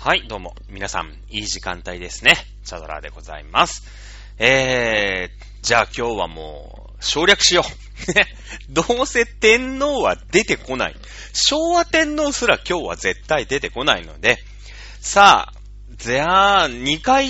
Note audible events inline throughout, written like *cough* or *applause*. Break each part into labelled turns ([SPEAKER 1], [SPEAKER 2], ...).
[SPEAKER 1] はい、どうも、皆さん、いい時間帯ですね。チャドラーでございます。えー、じゃあ今日はもう、省略しよう。*laughs* どうせ天皇は出てこない。昭和天皇すら今日は絶対出てこないので、さあ、じゃあ、2回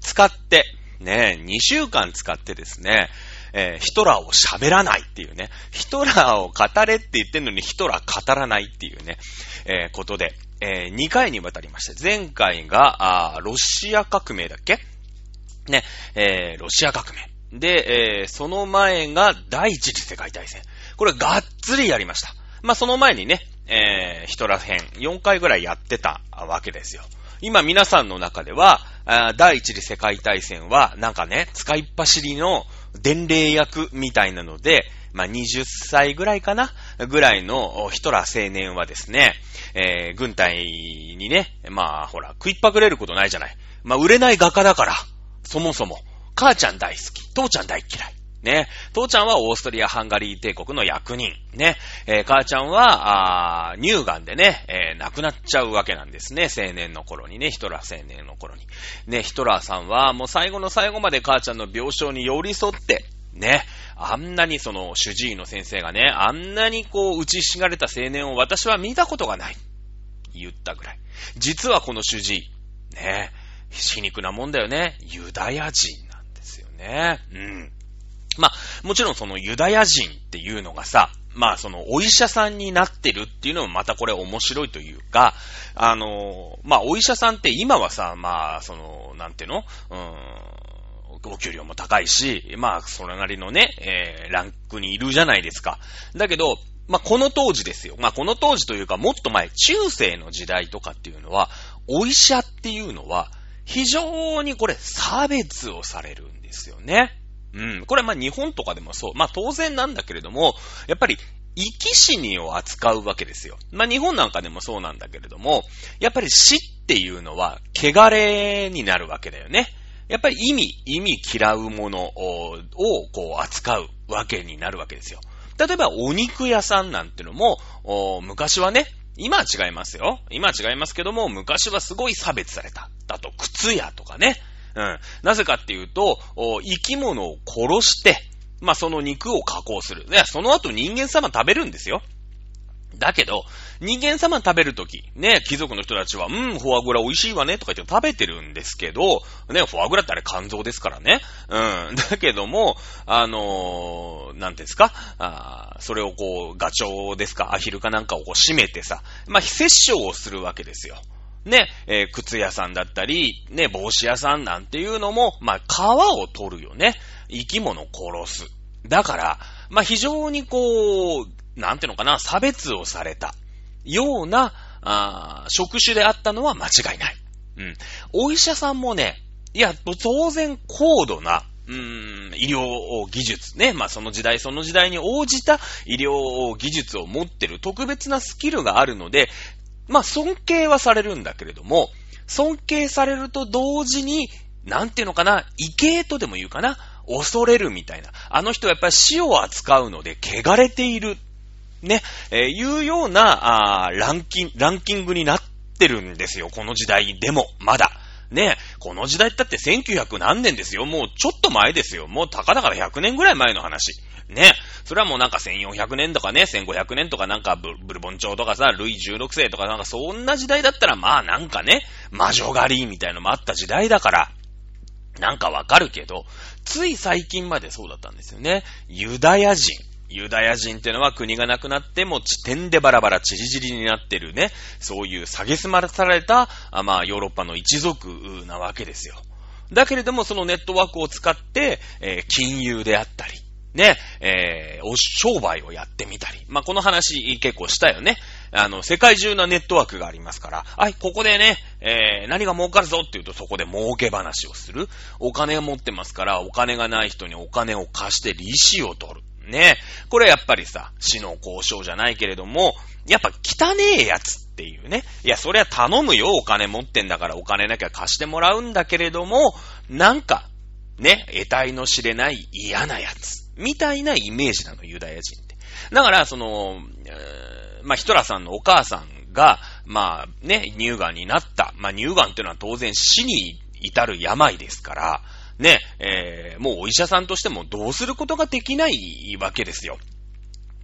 [SPEAKER 1] 使って、ね、2週間使ってですね、えー、ヒトラーを喋らないっていうね、ヒトラーを語れって言ってんのにヒトラー語らないっていうね、えー、ことで、えー、2回にわたりまして、前回が、あロシア革命だっけ？ね、えー、ロシア革命。で、えー、その前が第一次世界大戦。これがっつりやりました。まあ、その前にね、えー、ヒトラー編4回ぐらいやってたわけですよ。今皆さんの中では、第一次世界大戦は、なんかね、使いっ走りの伝令役みたいなので、まあ、20歳ぐらいかなぐらいのヒトラー青年はですね、えー、軍隊にね、まあ、ほら、食いっぱぐれることないじゃない。まあ、売れない画家だから、そもそも、母ちゃん大好き、父ちゃん大嫌い。ね。父ちゃんはオーストリア・ハンガリー帝国の役人。ね。えー、母ちゃんは、あ乳がんでね、えー、亡くなっちゃうわけなんですね。青年の頃にね。ヒトラー青年の頃に。ね、ヒトラーさんはもう最後の最後まで母ちゃんの病床に寄り添って、ね。あんなにその主治医の先生がね、あんなにこう打ちしがれた青年を私は見たことがない。言ったぐらい。実はこの主治医、ね。皮肉なもんだよね。ユダヤ人なんですよね。うん。まあ、もちろんそのユダヤ人っていうのがさ、まあそのお医者さんになってるっていうのもまたこれ面白いというか、あの、まあお医者さんって今はさ、まあその、なんていうの？うん、お給料も高いし、まあそれなりのね、えー、ランクにいるじゃないですか。だけど、まあこの当時ですよ。まあこの当時というかもっと前、中世の時代とかっていうのは、お医者っていうのは、非常にこれ差別をされるんですよね。うん。これま日本とかでもそう。まあ当然なんだけれども、やっぱり生き死にを扱うわけですよ。まあ日本なんかでもそうなんだけれども、やっぱり死っていうのは、汚れになるわけだよね。やっぱり意味、意味嫌うものを、こう扱うわけになるわけですよ。例えばお肉屋さんなんてのも、昔はね、今は違いますよ。今は違いますけども、昔はすごい差別された。だと、靴屋とかね。うん。なぜかっていうと、生き物を殺して、まあ、その肉を加工する。いや、その後人間様食べるんですよ。だけど、人間様食べるとき、ね、貴族の人たちは、うん、フォアグラ美味しいわね、とか言って食べてるんですけど、ね、フォアグラってあれ肝臓ですからね。うん。*laughs* だけども、あのー、なんですか？あそれをこう、ガチョウですか？アヒルかなんかをこう締めてさ、まあ、非殺傷をするわけですよ。ね、えー、靴屋さんだったり、ね、帽子屋さんなんていうのも、まあ、皮を取るよね。生き物を殺す。だから、まあ、非常にこう、なんていうのかな、差別をされたような、あ職種であったのは間違いない。うん。お医者さんもね、いや、当然高度な、うーん、医療技術ね。まあその時代その時代に応じた医療技術を持ってる特別なスキルがあるので、まあ、尊敬はされるんだけれども、尊敬されると同時に、なんていうのかな、異形とでも言うかな、恐れるみたいな。あの人はやっぱり死を扱うので、汚れている。ね、えー、いうような、あランキン、ランキングになってるんですよ。この時代でも、まだ。ね、この時代だって1900何年ですよ。もうちょっと前ですよ。もうたかだから100年ぐらい前の話。ね。それはもうなんか1400年とかね、1500年とかなんかブルボン朝とかさ、ルイ16世とかなんかそんな時代だったらまあなんかね、魔女狩りみたいのもあった時代だから、なんかわかるけど、つい最近までそうだったんですよね。ユダヤ人。ユダヤ人っていうのは国がなくなっても地点でバラバラチリチリになってるね、そういう下げすまされた、あまあヨーロッパの一族なわけですよ。だけれどもそのネットワークを使って、えー、金融であったり、ね、えー、商売をやってみたり。まあ、この話結構したよね。あの、世界中のネットワークがありますから、はい、ここでね、えー、何が儲かるぞって言うとそこで儲け話をする。お金を持ってますから、お金がない人にお金を貸して利子を取る。ね。これやっぱりさ、死の交渉じゃないけれども、やっぱ汚ねえやつっていうね。いや、そりゃ頼むよ、お金持ってんだからお金なきゃ貸してもらうんだけれども、なんか、ね、得体の知れない嫌なやつ。みたいなイメージなの、ユダヤ人って。だから、その、まあ、ヒトラーさんのお母さんが、まあね、乳がんになった。まあ乳がんっていうのは当然死に至る病ですから、ね、えー、もうお医者さんとしてもどうすることができないわけですよ。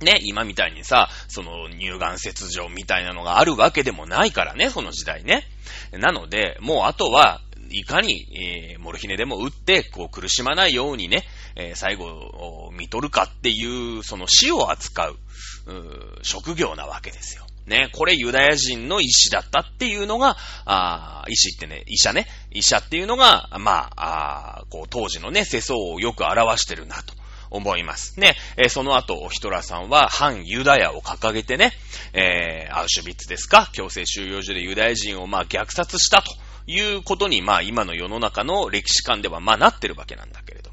[SPEAKER 1] ね、今みたいにさ、その乳がん切除みたいなのがあるわけでもないからね、その時代ね。なので、もうあとは、いかに、えー、モルヒネでも打って、こう苦しまないようにね、えー、最後を見とるかっていう、その死を扱う、う職業なわけですよ。ね、これユダヤ人の医師だったっていうのが、あ医師ってね、医者ね、医者っていうのが、まあ、あこう当時のね、世相をよく表してるなと。思います。ね、えー、その後、ヒトラーさんは反ユダヤを掲げてね、えー、アウシュビッツですか、強制収容所でユダヤ人をまあ虐殺したということに、まあ今の世の中の歴史観ではまあなってるわけなんだけれど。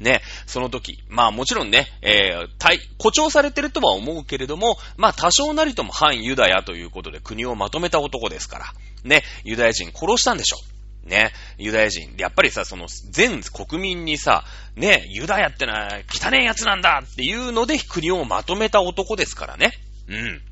[SPEAKER 1] ね、その時、まあもちろんね、えー、対、誇張されてるとは思うけれども、まあ多少なりとも反ユダヤということで国をまとめた男ですから、ね、ユダヤ人殺したんでしょ。ね、ユダヤ人。やっぱりさ、その全国民にさ、ね、ユダヤってのは汚ねえ奴なんだっていうので国をまとめた男ですからね。うん。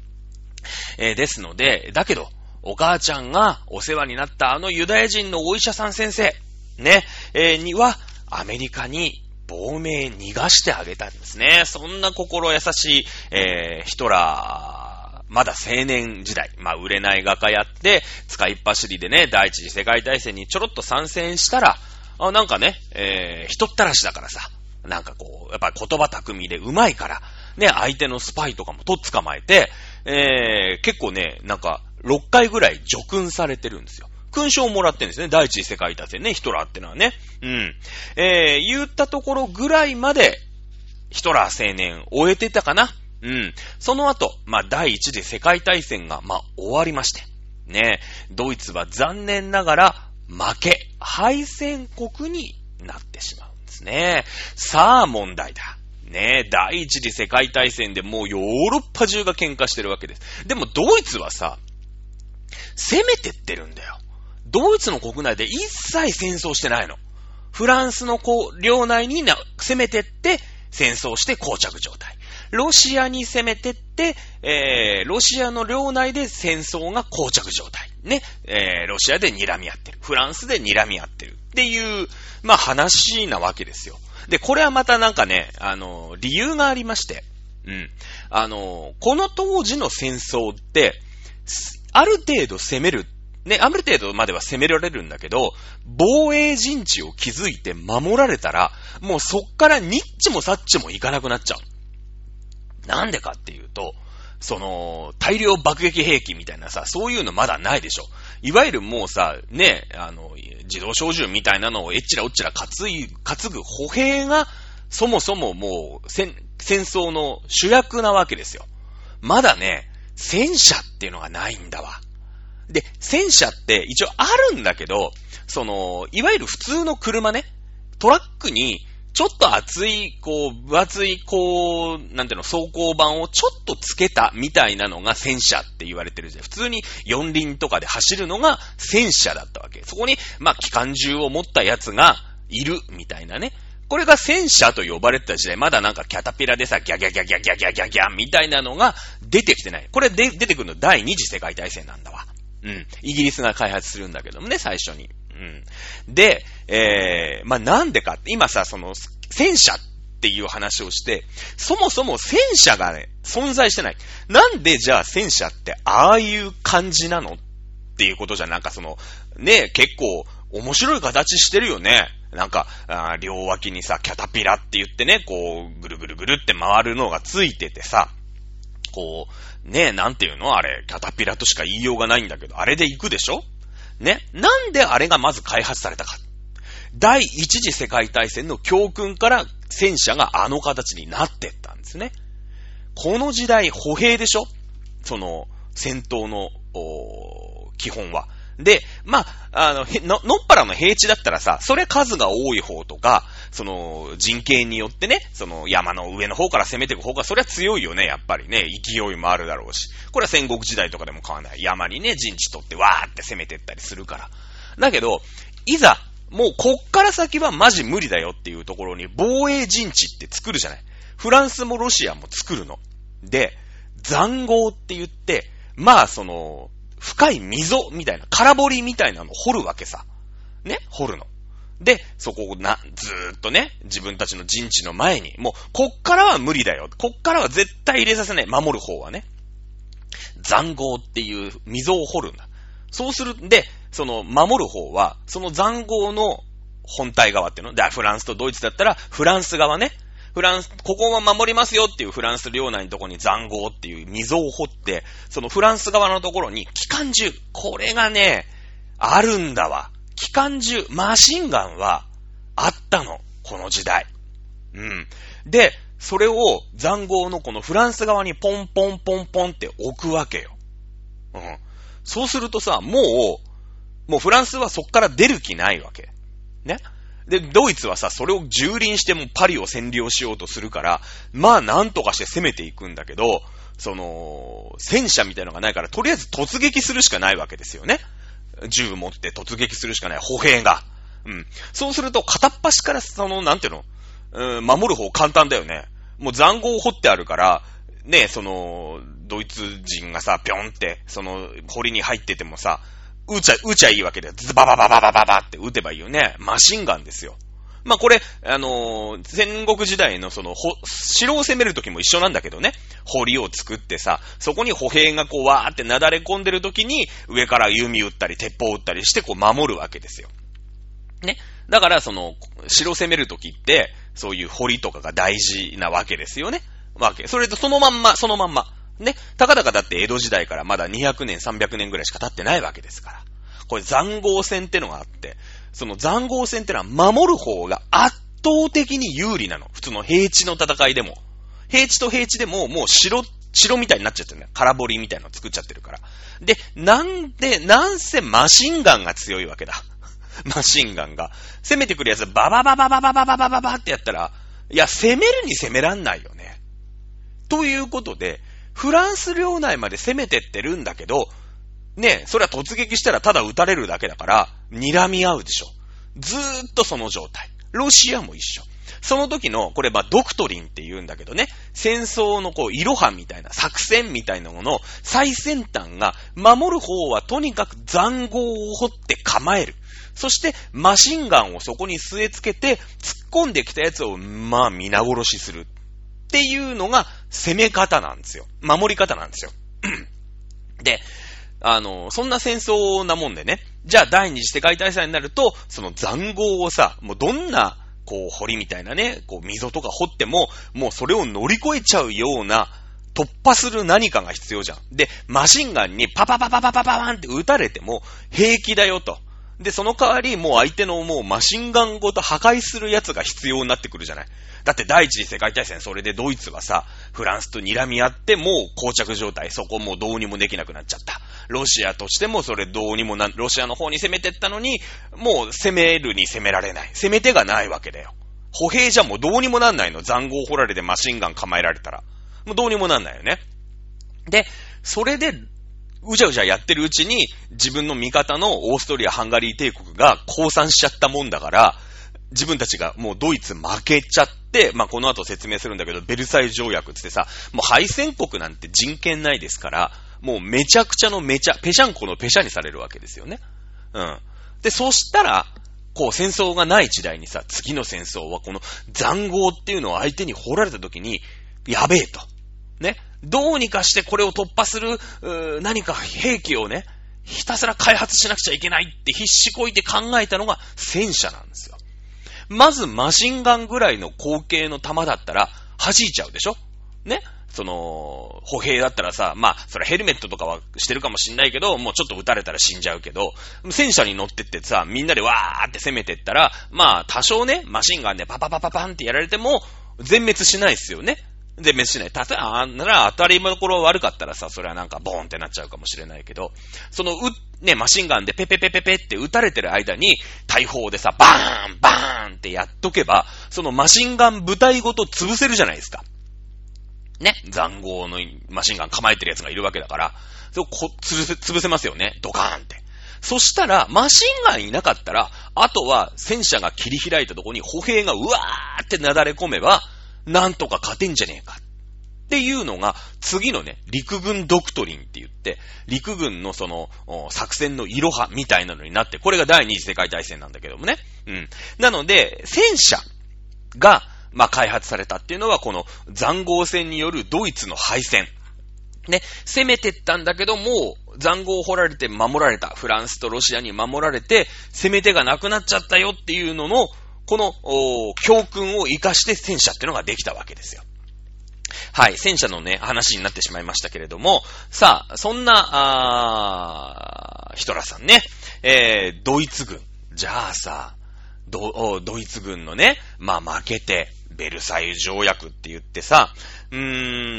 [SPEAKER 1] えー、ですので、だけど、お母ちゃんがお世話になったあのユダヤ人のお医者さん先生、ね、えー、には、アメリカに亡命逃がしてあげたんですね。そんな心優しい、えー、ヒトラー、まだ青年時代、まあ売れない画家やって、使いっ走りでね、第一次世界大戦にちょろっと参戦したら、あなんかね、えー、人ったらしだからさ、なんかこう、やっぱ言葉巧みで上手いから、ね、相手のスパイとかもとっ捕まえて、えー、結構ね、なんか、6回ぐらい除勲されてるんですよ。勲章をもらってるんですね。第一次世界大戦ね、ヒトラーってのはね。うん。えー、言ったところぐらいまで、ヒトラー青年終えてたかな。うん。その後、まあ、第一次世界大戦が、まあ、終わりまして。ね、ドイツは残念ながら負け、敗戦国になってしまうんですね。さあ、問題だ。ね第一次世界大戦でもうヨーロッパ中が喧嘩してるわけです。でもドイツはさ、攻めてってるんだよ。ドイツの国内で一切戦争してないの。フランスの領内に攻めてって戦争して膠着状態。ロシアに攻めてって、えー、ロシアの領内で戦争が膠着状態。ね。えー、ロシアで睨み合ってる。フランスで睨み合ってる。っていう、まあ話なわけですよ。で、これはまたなんかね、あの、理由がありまして、うん。あの、この当時の戦争って、ある程度攻めるね、ある程度までは攻められるんだけど、防衛陣地を築いて守られたら、もうそっからニッチもサッチもいかなくなっちゃう。なんでかっていうと、その、大量爆撃兵器みたいなさ、そういうのまだないでしょ。いわゆるもうさ、ね、あの、自動小銃みたいなのをえっちらおっちら担い、担ぐ歩兵が、そもそももう、戦、戦争の主役なわけですよ。まだね、戦車っていうのがないんだわ。で、戦車って一応あるんだけど、その、いわゆる普通の車ね、トラックにちょっと厚い、こう、分厚い、こう、なんていうの、走行板をちょっとつけたみたいなのが戦車って言われてるじゃん。普通に四輪とかで走るのが戦車だったわけ。そこに、まあ、機関銃を持ったやつがいるみたいなね。これが戦車と呼ばれてた時代、まだなんかキャタピラでさ、ギャギャギャギャギャギャギャギャみたいなのが出てきてない。これで出てくるの第二次世界大戦なんだわ。うん。イギリスが開発するんだけどもね、最初に。うん。で、えー、まあ、なんでかって、今さ、その、戦車っていう話をして、そもそも戦車がね、存在してない。なんでじゃあ戦車ってああいう感じなのっていうことじゃ、なんかその、ね、結構面白い形してるよね。なんか、両脇にさ、キャタピラって言ってね、こう、ぐるぐるぐるって回るのがついててさ、こう、ねえ、なんていうの？あれ、キャタピラとしか言いようがないんだけど、あれで行くでしょ？ね？なんであれがまず開発されたか。第一次世界大戦の教訓から戦車があの形になってったんですね。この時代、歩兵でしょ？その、戦闘の、基本は。で、まあ、あの、の、のっぱらの平地だったらさ、それ数が多い方とか、その、人形によってね、その山の上の方から攻めていく方が、それは強いよね、やっぱりね。勢いもあるだろうし。これは戦国時代とかでも変わらない。山にね、陣地取ってわーって攻めてったりするから。だけど、いざ、もうこっから先はマジ無理だよっていうところに防衛陣地って作るじゃない。フランスもロシアも作るの。で、残壕って言って、まあその、深い溝みたいな、空堀みたいなのを掘るわけさ。ね？掘るの。で、そこをな、ずーっとね、自分たちの陣地の前に、もう、こっからは無理だよ。こっからは絶対入れさせない。守る方はね。残壕っていう溝を掘るんだ。そうするんで、その、守る方は、その残壕の本体側っていうの？で、フランスとドイツだったら、フランス側ね。フランス、ここは守りますよっていうフランス領内のところに残壕っていう溝を掘って、そのフランス側のところに機関銃、これがね、あるんだわ。機関銃、マシンガンはあったの。この時代。うん。で、それを残壕のこのフランス側にポンポンポンポンって置くわけよ。うん。そうするとさ、もう、もうフランスはそっから出る気ないわけ。ね。で、ドイツはさ、それを蹂躙してもパリを占領しようとするから、まあなんとかして攻めていくんだけど、その、戦車みたいのがないから、とりあえず突撃するしかないわけですよね。銃持って突撃するしかない。歩兵が。うん。そうすると、片っ端から、その、なんていうの、うん、守る方簡単だよね。もう残壕を掘ってあるから、ね、その、ドイツ人がさ、ぴょんって、その、堀に入っててもさ、撃ちゃ、撃ちゃいいわけで、ズバババババババって撃てばいいよね。マシンガンですよ。まあ、これ、あのー、戦国時代のその、ほ城を攻めるときも一緒なんだけどね。堀を作ってさ、そこに歩兵がこうわーってなだれ込んでるときに、上から弓撃ったり、鉄砲撃ったりしてこう守るわけですよ。ね。だからその、城を攻めるときって、そういう堀とかが大事なわけですよね。わけ。それとそのまんま、そのまんま。ね。たかだかだって江戸時代からまだ200年、300年ぐらいしか経ってないわけですから。これ残壕戦ってのがあって、その残壕戦ってのは守る方が圧倒的に有利なの。普通の平地の戦いでも。平地と平地でももう城、城みたいになっちゃってるんだよ。空堀みたいなの作っちゃってるから。で、なんで、なんせマシンガンが強いわけだ。*laughs* マシンガンが。攻めてくるやつバババババババババババってやったら、いや、攻めるに攻めらんないよね。ということで、フランス領内まで攻めてってるんだけど、ね、それは突撃したらただ撃たれるだけだから、睨み合うでしょ。ずーっとその状態。ロシアも一緒。その時の、これまあドクトリンって言うんだけどね、戦争のこう、イロハみたいな、作戦みたいなものを、最先端が、守る方はとにかく残壕を掘って構える。そして、マシンガンをそこに据え付けて、突っ込んできたやつを、まあ、皆殺しする。っていうのが、攻め方なんですよ。守り方なんですよ。*clears throat* で、あの、そんな戦争なもんでね、じゃあ第二次世界大戦になると、その残酷をさ、もうどんな、こう、堀みたいなね、こう、溝とか掘っても、もうそれを乗り越えちゃうような、突破する何かが必要じゃん。で、マシンガンにパパパパパパパーンって撃たれても平気だよと。で、その代わり、もう相手のもうマシンガンごと破壊するやつが必要になってくるじゃない。だって第一次世界大戦、それでドイツはさ、フランスと睨み合って、もう膠着状態、そこもうどうにもできなくなっちゃった。ロシアとしてもそれどうにもな、ロシアの方に攻めてったのに、もう攻めるに攻められない。攻め手がないわけだよ。歩兵じゃもうどうにもなんないの。残壕掘られてマシンガン構えられたら。もうどうにもなんないよね。で、それで、うじゃうじゃやってるうちに、自分の味方のオーストリア・ハンガリー帝国が降参しちゃったもんだから、自分たちがもうドイツ負けちゃって、まあ、この後説明するんだけど、ベルサイ条約ってさ、もう敗戦国なんて人権ないですから、もうめちゃくちゃのめちゃ、ペシャンコのペシャにされるわけですよね。うん。で、そしたら、こう戦争がない時代にさ、次の戦争はこの残壕っていうのを相手に掘られた時に、やべえと。ね。どうにかしてこれを突破する、何か兵器をね、ひたすら開発しなくちゃいけないって必死こいて考えたのが戦車なんですよ。まずマシンガンぐらいの口径の弾だったら弾いちゃうでしょ？ね？その、歩兵だったらさ、まあ、それヘルメットとかはしてるかもしんないけど、もうちょっと撃たれたら死んじゃうけど、戦車に乗ってってさ、みんなでわーって攻めてったら、まあ、多少ね、マシンガンでパパパパパンってやられても、全滅しないですよね。全滅しない。たとえ、あんなら当たりどころ悪かったらさ、それはなんかボーンってなっちゃうかもしれないけど、その、う、ね、マシンガンでペペペペペって撃たれてる間に、大砲でさ、バーンバーンってやっとけば、そのマシンガン部隊ごと潰せるじゃないですか。ね、残壕のマシンガン構えてるやつがいるわけだから、それをこ、潰せ、潰せますよね。ドカーンって。そしたら、マシンガンいなかったら、あとは戦車が切り開いたとこに歩兵がうわーってなだれ込めば、なんとか勝てんじゃねえか。っていうのが、次のね、陸軍ドクトリンって言って、陸軍のその、作戦の色派みたいなのになって、これが第二次世界大戦なんだけどもね。うん。なので、戦車が、まあ、開発されたっていうのは、この残壕戦によるドイツの敗戦。ね、攻めてったんだけども、残壕を掘られて守られた。フランスとロシアに守られて、攻め手がなくなっちゃったよっていうのの、この、教訓を活かして戦車っていうのができたわけですよ。はい、戦車のね、話になってしまいましたけれども、さあ、そんな、あヒトラーさんね、えー、ドイツ軍。じゃあさ、ド、ドイツ軍のね、まあ負けて、ベルサイユ条約って言ってさ、うー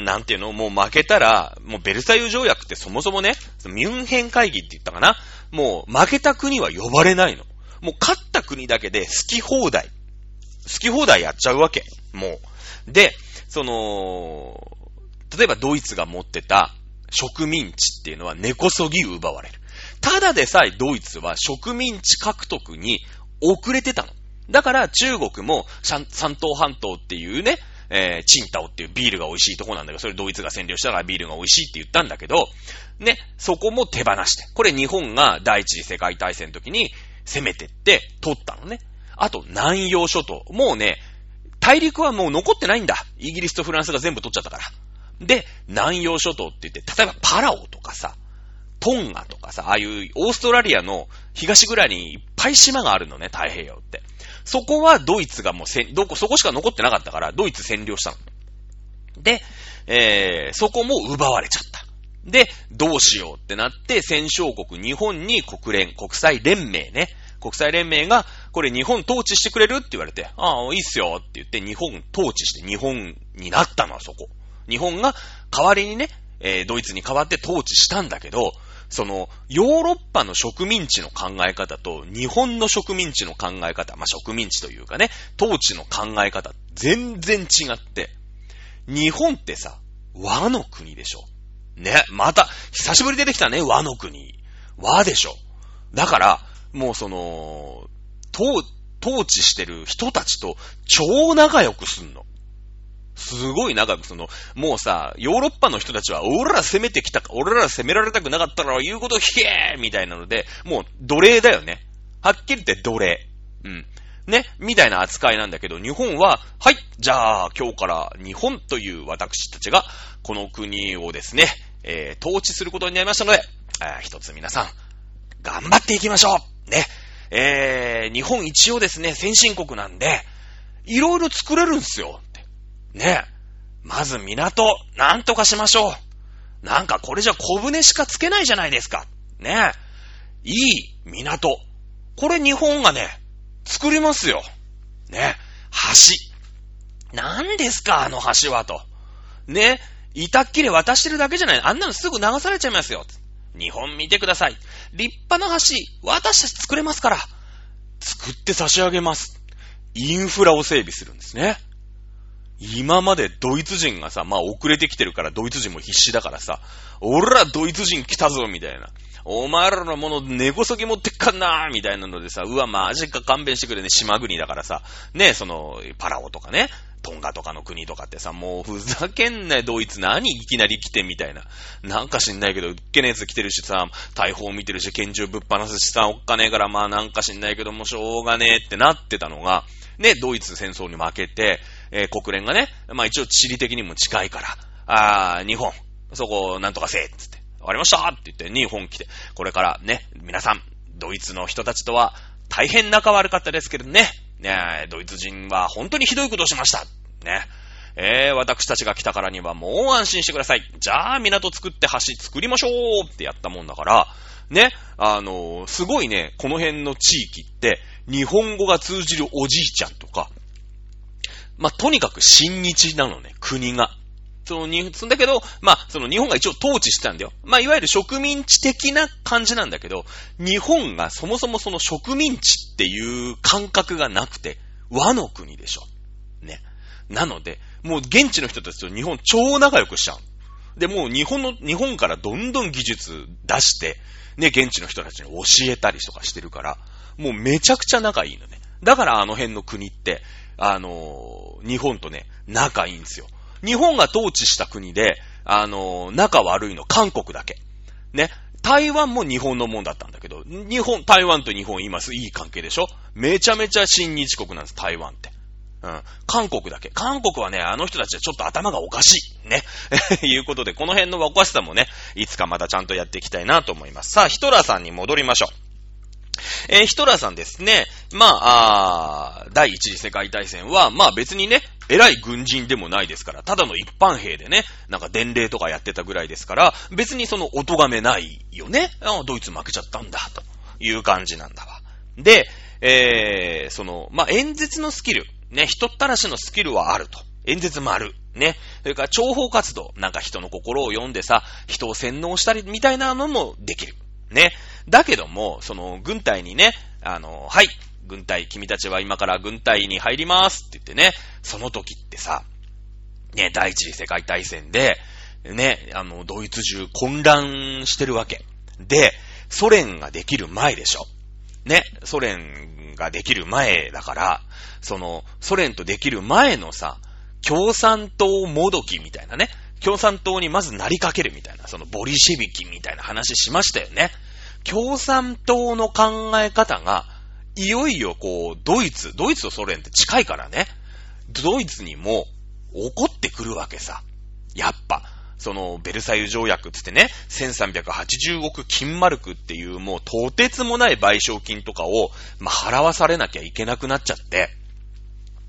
[SPEAKER 1] ん、なんていうの？もう負けたら、もうベルサイユ条約ってそもそもね、ミュンヘン会議って言ったかな？もう負けた国は呼ばれないの。もう勝った国だけで好き放題。好き放題やっちゃうわけ。もう。で、その、例えばドイツが持ってた植民地っていうのは根こそぎ奪われる。ただでさえドイツは植民地獲得に遅れてたの。だから中国も山東半島っていうね、えー、チンタオっていうビールが美味しいとこなんだけど、それドイツが占領したからビールが美味しいって言ったんだけど、ね、そこも手放して。これ日本が第一次世界大戦の時に攻めてって取ったのね。あと南洋諸島。もうね、大陸はもう残ってないんだ。イギリスとフランスが全部取っちゃったから。で、南洋諸島って言って、例えばパラオとかさ、トンガとかさ、ああいうオーストラリアの東ぐらいにいっぱい島があるのね、太平洋って。そこはドイツがもうせん、どこ、そこしか残ってなかったから、ドイツ占領したの。で、えー、そこも奪われちゃった。で、どうしようってなって、戦勝国日本に国連、国際連盟ね、国際連盟が、これ日本統治してくれるって言われて、ああ、いいっすよって言って日本統治して日本になったのはそこ。日本が代わりにね、えー、ドイツに代わって統治したんだけど、その、ヨーロッパの植民地の考え方と日本の植民地の考え方、まあ、植民地というかね、統治の考え方、全然違って、日本ってさ、和の国でしょ。ね、また、久しぶり出てきたね、和の国。和でしょ。だから、もうその、統、統治してる人たちと超仲良くすんの。すごい仲良くすんの。もうさ、ヨーロッパの人たちは、俺ら攻めてきたか、俺ら攻められたくなかったら言うこと聞けみたいなので、もう奴隷だよね。はっきり言って奴隷。うん。ね、みたいな扱いなんだけど、日本は、はい、じゃあ、今日から日本という私たちが、この国をですね、えー、統治することになりましたので、え、一つ皆さん、頑張っていきましょうね。えー、日本一応ですね、先進国なんで、いろいろ作れるんすよ。ね。まず港、なんとかしましょう。なんかこれじゃ小舟しかつけないじゃないですか。ね。いい港。これ日本がね、作りますよ。ね。橋。何ですか、あの橋はと。ね。いたっきり渡してるだけじゃない。あんなのすぐ流されちゃいますよ。日本見てください。立派な橋、私たち作れますから。作って差し上げます。インフラを整備するんですね。今までドイツ人がさ、まあ遅れてきてるからドイツ人も必死だからさ、俺らドイツ人来たぞみたいな。お前らのもの根こそぎ持ってっかんなーみたいなのでさ、うわ、マジか勘弁してくれね、島国だからさ、ね、その、パラオとかね、トンガとかの国とかってさ、もうふざけんなよ、ドイツ何いきなり来てみたいな。なんか知んないけど、うっけねえやつ来てるしさ、大砲見てるし、拳銃ぶっ放すしさ、おっかねえから、まあなんか知んないけどもう、しょうがねえってなってたのが、ね、ドイツ戦争に負けて、えー、国連がね、まあ一応地理的にも近いから、あー、日本、そこをなんとかせえ、つって、わかりましたって言って日本来て、これからね、皆さん、ドイツの人たちとは大変仲悪かったですけどね、ねドイツ人は本当にひどいことをしました。ね。えー、私たちが来たからにはもう安心してください。じゃあ港作って橋作りましょうってやったもんだから、ね、あのー、すごいね、この辺の地域って、日本語が通じるおじいちゃんとか、まあ、とにかく親日なのね、国が。その、に、そんだけど、まあ、その日本が一応統治してたんだよ。まあ、いわゆる植民地的な感じなんだけど、日本がそもそもその植民地っていう感覚がなくて、和の国でしょ。ね。なので、もう現地の人たちと日本超仲良くしちゃう。で、もう日本の、日本からどんどん技術出して、ね、現地の人たちに教えたりとかしてるから、もうめちゃくちゃ仲いいのね。だからあの辺の国って、あのー、日本とね、仲いいんですよ。日本が統治した国で、あの、仲悪いの韓国だけ。ね。台湾も日本のもんだったんだけど、日本、台湾と日本今すいい関係でしょ？めちゃめちゃ親日国なんです、台湾って。うん。韓国だけ。韓国はね、あの人たちはちょっと頭がおかしい。ね。*laughs* いうことで、この辺のおかしさもね、いつかまたちゃんとやっていきたいなと思います。さあ、ヒトラーさんに戻りましょう。えー、ヒトラーさんですね。まあ、あ第一次世界大戦は、まあ別にね、偉い軍人でもないですから、ただの一般兵でね、なんか伝令とかやってたぐらいですから、別にその音がめないよね。ああドイツ負けちゃったんだ、という感じなんだわ。で、えー、その、まあ演説のスキル、ね、人ったらしのスキルはあると。演説もある。ね。それから情報活動。なんか人の心を読んでさ、人を洗脳したりみたいなのもできる。ね。だけども、その、軍隊にね、あの、はい、軍隊、君たちは今から軍隊に入りますって言ってね、その時ってさ、ね、第一次世界大戦で、ね、あの、ドイツ中混乱してるわけ。で、ソ連ができる前でしょ。ね、ソ連ができる前だから、その、ソ連とできる前のさ、共産党もどきみたいなね、共産党にまずなりかけるみたいな、そのボリシェビキみたいな話しましたよね。共産党の考え方が、いよいよこう、ドイツ、ドイツとソ連って近いからね、ドイツにも怒ってくるわけさ。やっぱ、その、ベルサイユ条約つってね、1380億金マルクっていうもうとてつもない賠償金とかを、まあ、払わされなきゃいけなくなっちゃって、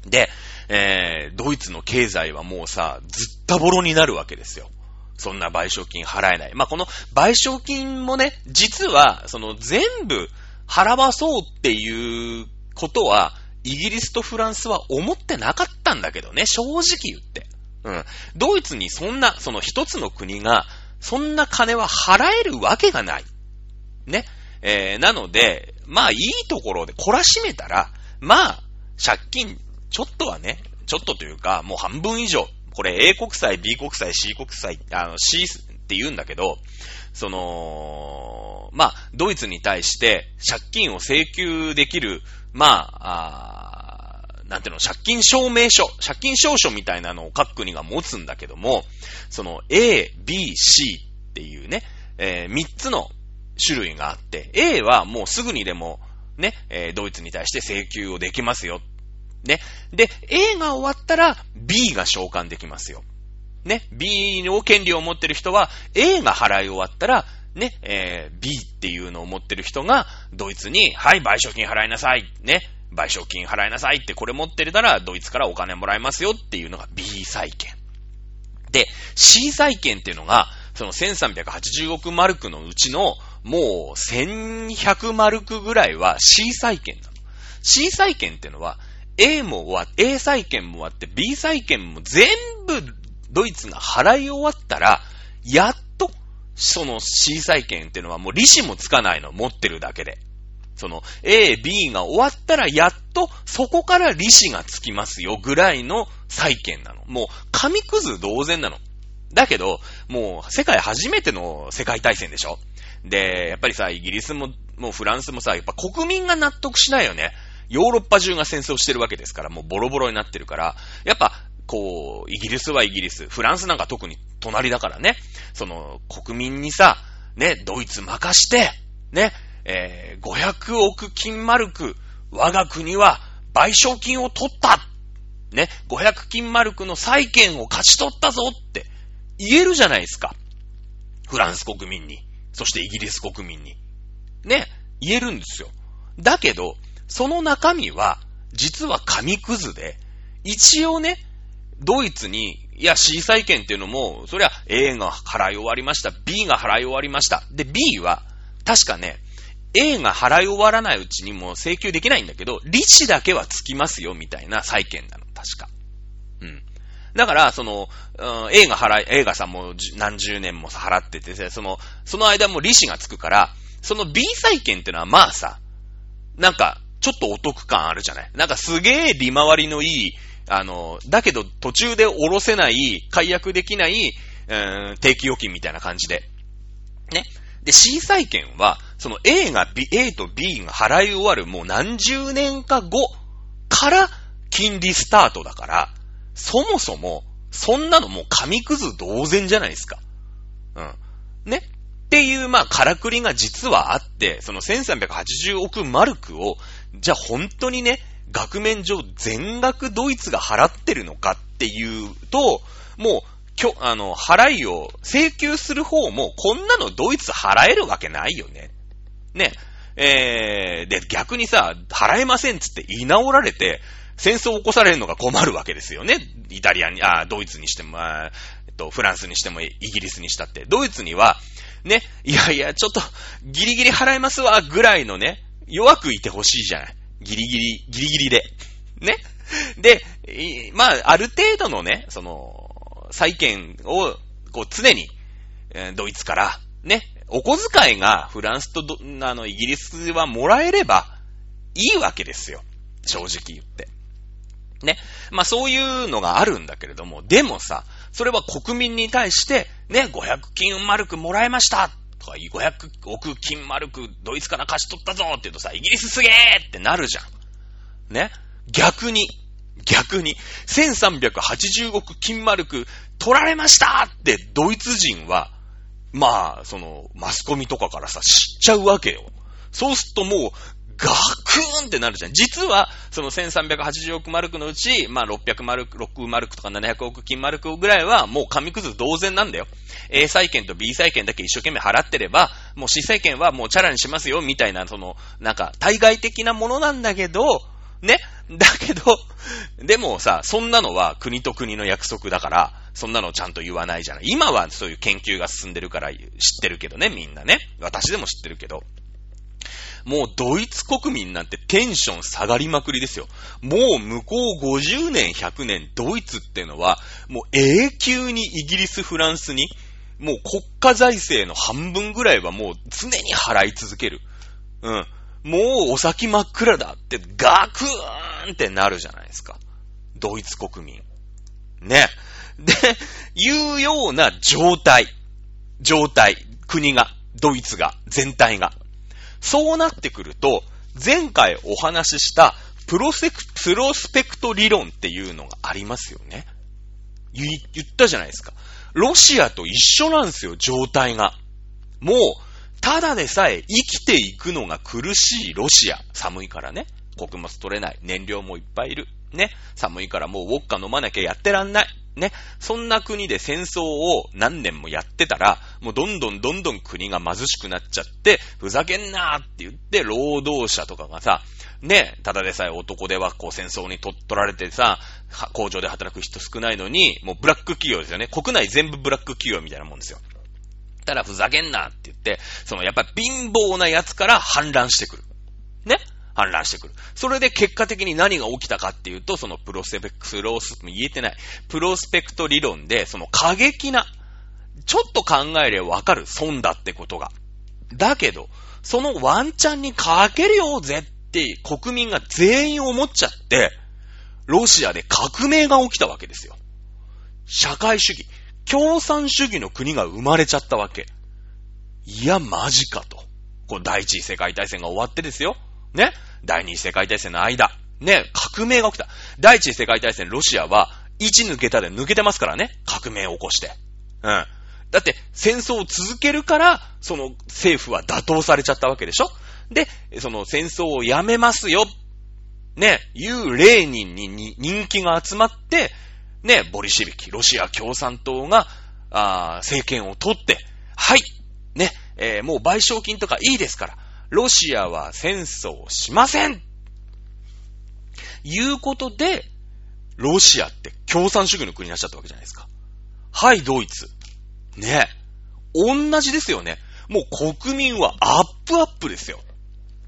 [SPEAKER 1] で、えー、ドイツの経済はもうさ、ずったぼろになるわけですよ。そんな賠償金払えない。まあ、この賠償金もね、実は、その全部払わそうっていうことは、イギリスとフランスは思ってなかったんだけどね、正直言って。うん。ドイツにそんな、その一つの国が、そんな金は払えるわけがない。ね。えー、なので、まあいいところで懲らしめたら、まあ、借金、ちょっとはね、ちょっとというか、もう半分以上、これ A 国債、B 国債、C 国債、あの C って言うんだけど、その、まあ、ドイツに対して借金を請求できる、まあ、あなんていうの、借金証明書、借金証書みたいなのを各国が持つんだけども、その A、B、C っていうね、えー、3つの種類があって、A はもうすぐにでもね、えー、ドイツに対して請求をできますよ。ね。で、A が終わったら B が召喚できますよ。ね。B の権利を持ってる人は A が払い終わったら、ね、えー、B っていうのを持ってる人がドイツに、はい、賠償金払いなさい。ね。賠償金払いなさいってこれ持ってるたらドイツからお金もらえますよっていうのが B 債権。で、C 債権っていうのが、その1380億マルクのうちのもう1100マルクぐらいは C 債権なの。C 債権っていうのは A も終わって、A 債権も終わって、B 債権も全部ドイツが払い終わったら、やっと、その C 債権っていうのはもう利子もつかないの、持ってるだけで。その A、B が終わったらやっとそこから利子がつきますよぐらいの債権なの。もう紙くず同然なの。だけど、もう世界初めての世界大戦でしょで、やっぱりさ、イギリスも、もうフランスもさ、やっぱ国民が納得しないよね。ヨーロッパ中が戦争してるわけですから、もうボロボロになってるから、やっぱ、こう、イギリスはイギリス、フランスなんか特に隣だからね、その、国民にさ、ね、ドイツ任して、ね、えー、500億金マルク、我が国は賠償金を取ったね、500金マルクの債権を勝ち取ったぞって言えるじゃないですか。フランス国民に。そしてイギリス国民に。ね、言えるんですよ。だけど、その中身は、実は紙くずで、一応ね、ドイツに、いや、C 債権っていうのも、そりゃ A が払い終わりました。B が払い終わりました。で、B は、確かね、A が払い終わらないうちにも請求できないんだけど、利子だけはつきますよ、みたいな債権なの、確か。うん。だから、その、うん、A が払い、A がさ、もう何十年もさ払ってて、その、その間も利子がつくから、その B 債権ってのはまあさ、なんか、ちょっとお得感あるじゃないなんかすげえ利回りのいい、あの、だけど途中で下ろせない、解約できない、うん、定期預金みたいな感じで。ね。で、C 債券は、その A が B、A と B が払い終わるもう何十年か後から金利スタートだから、そもそもそんなのもう紙くず同然じゃないですか。うん。ねっていう、まあ、からくりが実はあって、その1380億マルクを、じゃあ本当にね、額面上全額ドイツが払ってるのかっていうと、もう、きょ、あの、払いを請求する方も、こんなのドイツ払えるわけないよね。ね。えー、で、逆にさ、払えませんっつって言い直られて、戦争を起こされるのが困るわけですよね。イタリアに、あ、ドイツにしても、えっと、フランスにしても、イギリスにしたって。ドイツには、ね、いやいや、ちょっと、ギリギリ払いますわ、ぐらいのね、弱くいてほしいじゃない。ギリギリ、ギリギリで。ね。で、まあ、ある程度のね、その、債権を、こう、常に、ドイツから、ね、お小遣いがフランスとあの、イギリスはもらえれば、いいわけですよ。正直言って。ね。まあそういうのがあるんだけれども、でもさ、それは国民に対して、ね、500金マルクもらえましたとか、500億金丸くドイツから貸し取ったぞって言うとさ、イギリスすげえってなるじゃん。ね？逆に、逆に、1380億金丸く取られましたってドイツ人は、まあ、その、マスコミとかからさ、知っちゃうわけよ。そうするともう、ガクーンってなるじゃん。実は、その1380億マルクのうち、まあ600マルク、6マルクとか700億金マルクぐらいはもう紙くず同然なんだよ。A 債券と B 債券だけ一生懸命払ってれば、もう C 債券はもうチャラにしますよ、みたいな、その、なんか、対外的なものなんだけど、ね？だけど、でもさ、そんなのは国と国の約束だから、そんなのちゃんと言わないじゃない。今はそういう研究が進んでるから知ってるけどね、みんなね。私でも知ってるけど。もうドイツ国民なんてテンション下がりまくりですよ。もう向こう50年、100年、ドイツってのは、もう永久にイギリス、フランスに、もう国家財政の半分ぐらいはもう常に払い続ける。うん。もうお先真っ暗だってガクーンってなるじゃないですか。ドイツ国民。ね。で、いうような状態。状態。国が、ドイツが、全体が。そうなってくると、前回お話ししたプロセク、プロスペクト理論っていうのがありますよね。言ったじゃないですか。ロシアと一緒なんですよ、状態が。もう、ただでさえ生きていくのが苦しいロシア。寒いからね。穀物取れない。燃料もいっぱいいる。ね。寒いからもうウォッカ飲まなきゃやってらんない。ね。そんな国で戦争を何年もやってたら、もうどんどんどんどん国が貧しくなっちゃって、ふざけんなーって言って、労働者とかがさ、ね、ただでさえ男ではこう戦争に取られてさ、工場で働く人少ないのに、もうブラック企業ですよね。国内全部ブラック企業みたいなもんですよ。たらふざけんなーって言って、そのやっぱり貧乏な奴から反乱してくる。ね反乱してくる。それで結果的に何が起きたかっていうと、そのプロスペクスロース、言えてない。プロスペクト理論で、その過激な、ちょっと考えればわかる損だってことが。だけど、そのワンチャンにかけるよぜって国民が全員思っちゃって、ロシアで革命が起きたわけですよ。社会主義、共産主義の国が生まれちゃったわけ。いや、マジかと。この第一次世界大戦が終わってですよ。ね。第二次世界大戦の間。ね。革命が起きた。第一次世界大戦、ロシアは、一抜けたで抜けてますからね。革命を起こして。うん。だって、戦争を続けるから、その政府は打倒されちゃったわけでしょで、その戦争をやめますよ。ね。いうレーニンに人気が集まって、ね、ボリシビキ、ロシア共産党が、あ政権を取って、はい、ね、えー、もう賠償金とかいいですから、ロシアは戦争しませんいうことで、ロシアって共産主義の国になっちゃったわけじゃないですか。はい、ドイツ。ねえ。同じですよね。もう国民はアップアップですよ。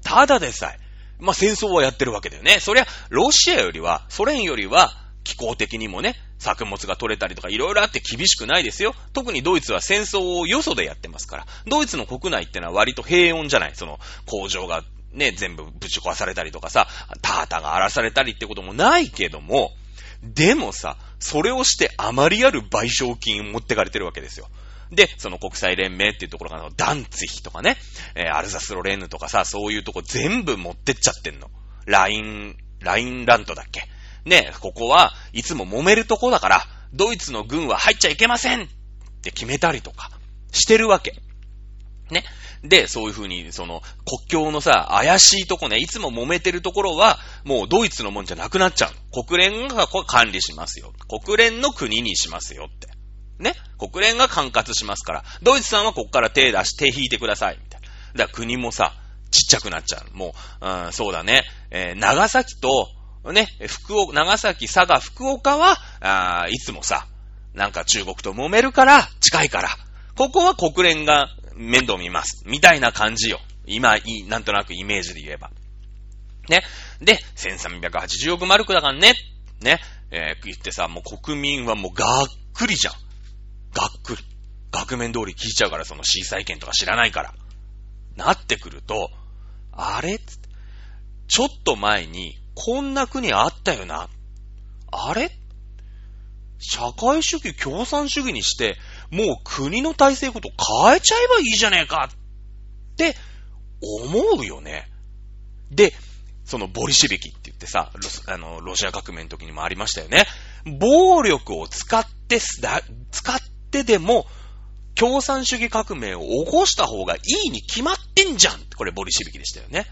[SPEAKER 1] ただでさえ。まあ、戦争はやってるわけだよね。そりゃ、ロシアよりは、ソ連よりは、気候的にもね、作物が取れたりとかいろいろあって厳しくないですよ。特にドイツは戦争をよそでやってますから。ドイツの国内ってのは割と平穏じゃない。その工場がね、全部ぶち壊されたりとかさ、タータが荒らされたりってこともないけども、でもさ、それをしてあまりある賠償金を持ってかれてるわけですよ。で、その国際連盟っていうところが、ダンツヒとかね、えー、アルザスロレーヌとかさ、そういうとこ全部持ってっちゃってんの。ライン、ラインランドだっけ？ね、ここはいつも揉めるとこだから、ドイツの軍は入っちゃいけませんって決めたりとかしてるわけ。ね。で、そういう風に、その、国境のさ、怪しいとこね、いつも揉めてるところは、もうドイツのもんじゃなくなっちゃう。国連が管理しますよ。国連の国にしますよって。ね。国連が管轄しますから、ドイツさんはこっから手出し、手引いてください。みたいな。だから国もさ、ちっちゃくなっちゃう。もう、うん、そうだね。えー、長崎と、ね、福岡、長崎、佐賀、福岡は、ああいつもさ、なんか中国と揉めるから、近いから。ここは国連が面倒見ます。みたいな感じよ。今、いい、なんとなくイメージで言えば。ね。で、1380億マルクだからね。ね。えー、言ってさ、もう国民はもうがっくりじゃん。がっくり。額面通り聞いちゃうから、その C 債券とか知らないから。なってくると、あれ？ちょっと前に、こんな国あったよな。あれ？社会主義、共産主義にして、もう国の体制こと変えちゃえばいいじゃねえかって思うよね。で、そのボリシビキって言ってさ、ロあの、ロシア革命の時にもありましたよね。暴力を使って、使ってでも、共産主義革命を起こした方がいいに決まってんじゃんこれボリシビキでしたよね。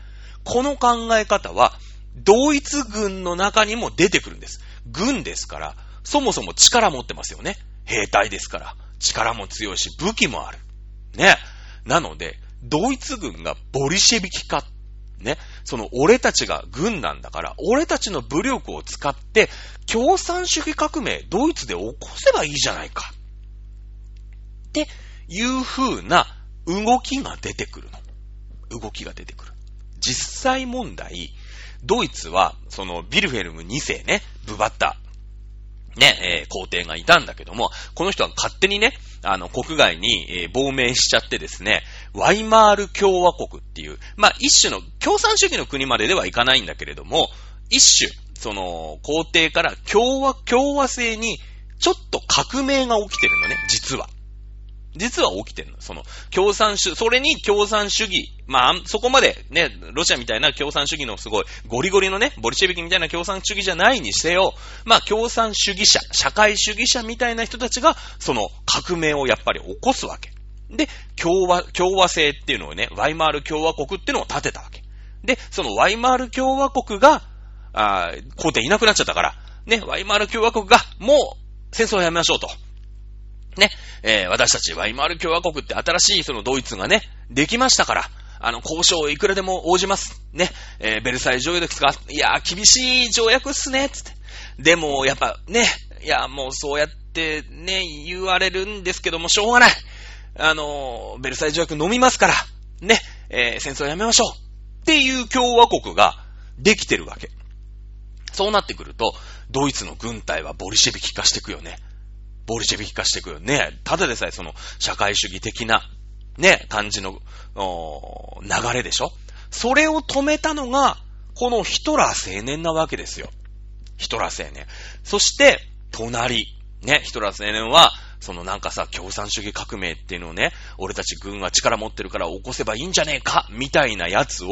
[SPEAKER 1] この考え方は、同一軍の中にも出てくるんです。軍ですから、そもそも力持ってますよね。兵隊ですから。力も強いし、武器もある。ね。なので、ドイツ軍がボリシェビキ化。ね。その俺たちが軍なんだから、俺たちの武力を使って、共産主義革命、ドイツで起こせばいいじゃないか。っていう風な動きが出てくるの。動きが出てくる。実際問題、ドイツは、そのビルフェルム2世ね、ブバッタ、ね、えー、皇帝がいたんだけども、この人は勝手にね、あの、国外に、えー、亡命しちゃってですね、ワイマール共和国っていう、まあ、一種の共産主義の国までではいかないんだけれども、一種、その、皇帝から共和、共和制に、ちょっと革命が起きてるのね、実は。実は起きてるの。その、共産主、それに共産主義。まあ、そこまでね、ロシアみたいな共産主義のすごいゴリゴリのね、ボリシェビキみたいな共産主義じゃないにせよ、まあ、共産主義者、社会主義者みたいな人たちが、その革命をやっぱり起こすわけ。で、共和、共和制っていうのをね、ワイマール共和国っていうのを立てたわけ。で、そのワイマール共和国が、ああ皇帝いなくなっちゃったから、ね、ワイマール共和国が、もう、戦争をやめましょうと。ね、えー、私たちワイマール共和国って新しいそのドイツがね、できましたから、あの、交渉いくらでも応じます。ね、えー、ベルサイユ条約ですか？いやー、厳しい条約っすね、つって。でも、やっぱね、いや、もうそうやってね、言われるんですけども、しょうがない。あのー、ベルサイユ条約飲みますから、ね、えー、戦争やめましょう。っていう共和国ができてるわけ。そうなってくると、ドイツの軍隊はボリシェビキ化していくよね。ボリシェビキ化していくよね。ただでさえその社会主義的な、ね、感じの、流れでしょ？それを止めたのが、このヒトラー青年なわけですよ。ヒトラー青年。そして、隣。ね、ヒトラー青年は、そのなんかさ、共産主義革命っていうのをね、俺たち軍は力持ってるから起こせばいいんじゃねえかみたいなやつを、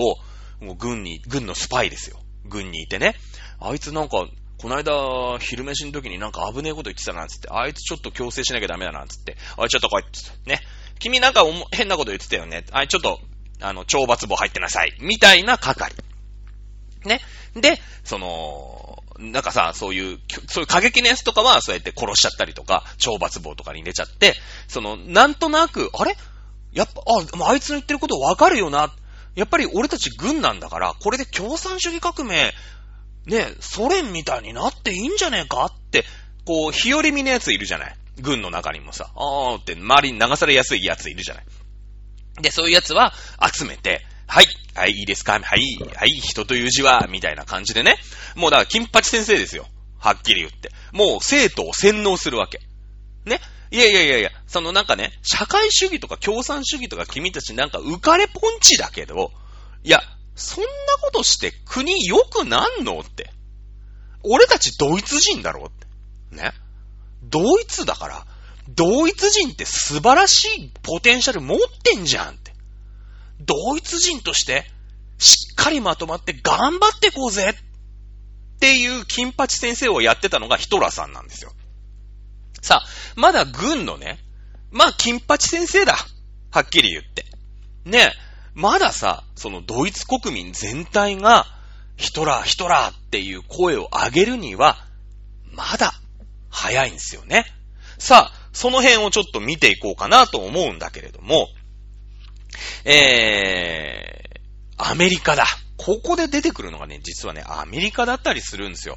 [SPEAKER 1] もう軍に、軍のスパイですよ。軍にいてね。あいつなんか、この間、昼飯の時になんか危ねえこと言ってたな、つって、あいつちょっと強制しなきゃダメだな、つって、あいちょっと来い、つって、ね。君なんか変なこと言ってたよね。あいちょっと、あの、懲罰棒入ってなさい。みたいな係。ね。で、その、なんかさ、そういう、そういう過激なやつとかは、そうやって殺しちゃったりとか、懲罰棒とかに入れちゃって、その、なんとなく、あれ？やっぱ、あ、あいつの言ってることわかるよな。やっぱり俺たち軍なんだから、これで共産主義革命ね、ソ連みたいになっていいんじゃねえかって、こう、日和見のやついるじゃない？軍の中にもさ、あーって周りに流されやすいやついるじゃない？で、そういうやつは集めて、はい、はい、いいですか？はい、はい、人という字は、みたいな感じでね。もうだから、金八先生ですよ。はっきり言って。もう生徒を洗脳するわけ。ね？いやいやいやいや、そのなんかね、社会主義とか共産主義とか君たちなんか浮かれポンチだけど、いや、そんなことして国良くなんのって。俺たちドイツ人だろって。ね。ドイツだから、ドイツ人って素晴らしいポテンシャル持ってんじゃんって。ドイツ人として、しっかりまとまって頑張ってこうぜっていう金八先生をやってたのがヒトラーさんなんですよ。さあ、まだ軍のね、まあ、金八先生だ。はっきり言って。ねまださ、そのドイツ国民全体が、ヒトラー、ヒトラーっていう声を上げるには、まだ早いんですよね。さあ、その辺をちょっと見ていこうかなと思うんだけれども、えー、アメリカだ。ここで出てくるのがね、実はね、アメリカだったりするんですよ。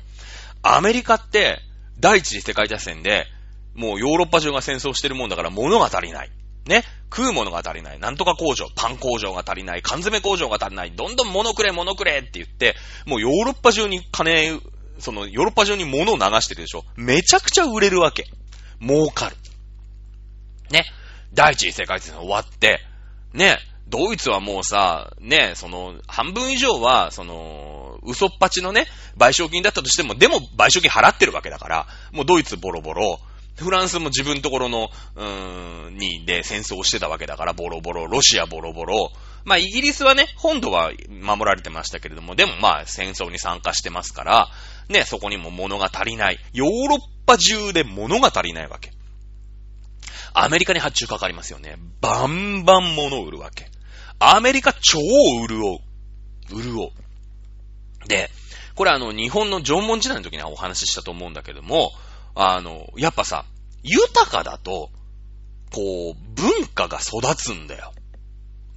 [SPEAKER 1] アメリカって、第一次世界大戦で、もうヨーロッパ中が戦争してるもんだから物が足りない。ね。食うものが足りない。なんとか工場、パン工場が足りない。缶詰工場が足りない。どんどん物くれ、物くれって言って、もうヨーロッパ中に金、そのヨーロッパ中に物を流してるでしょ。めちゃくちゃ売れるわけ。儲かる。ね。第一次世界大戦終わって、ね。ドイツはもうさ、ね、その、半分以上は、その、嘘っぱちのね、賠償金だったとしても、でも賠償金払ってるわけだから、もうドイツボロボロ、フランスも自分ところの、うーん、に、で戦争をしてたわけだから、ボロボロ、ロシアボロボロ。まあ、イギリスはね、本土は守られてましたけれども、でもまあ、戦争に参加してますから、ね、そこにも物が足りない。ヨーロッパ中で物が足りないわけ。アメリカに発注かかりますよね。バンバン物を売るわけ。アメリカ超潤う。潤う。で、これあの、日本の縄文時代の時にはお話ししたと思うんだけども、あの、やっぱさ、豊かだと、こう、文化が育つんだよ。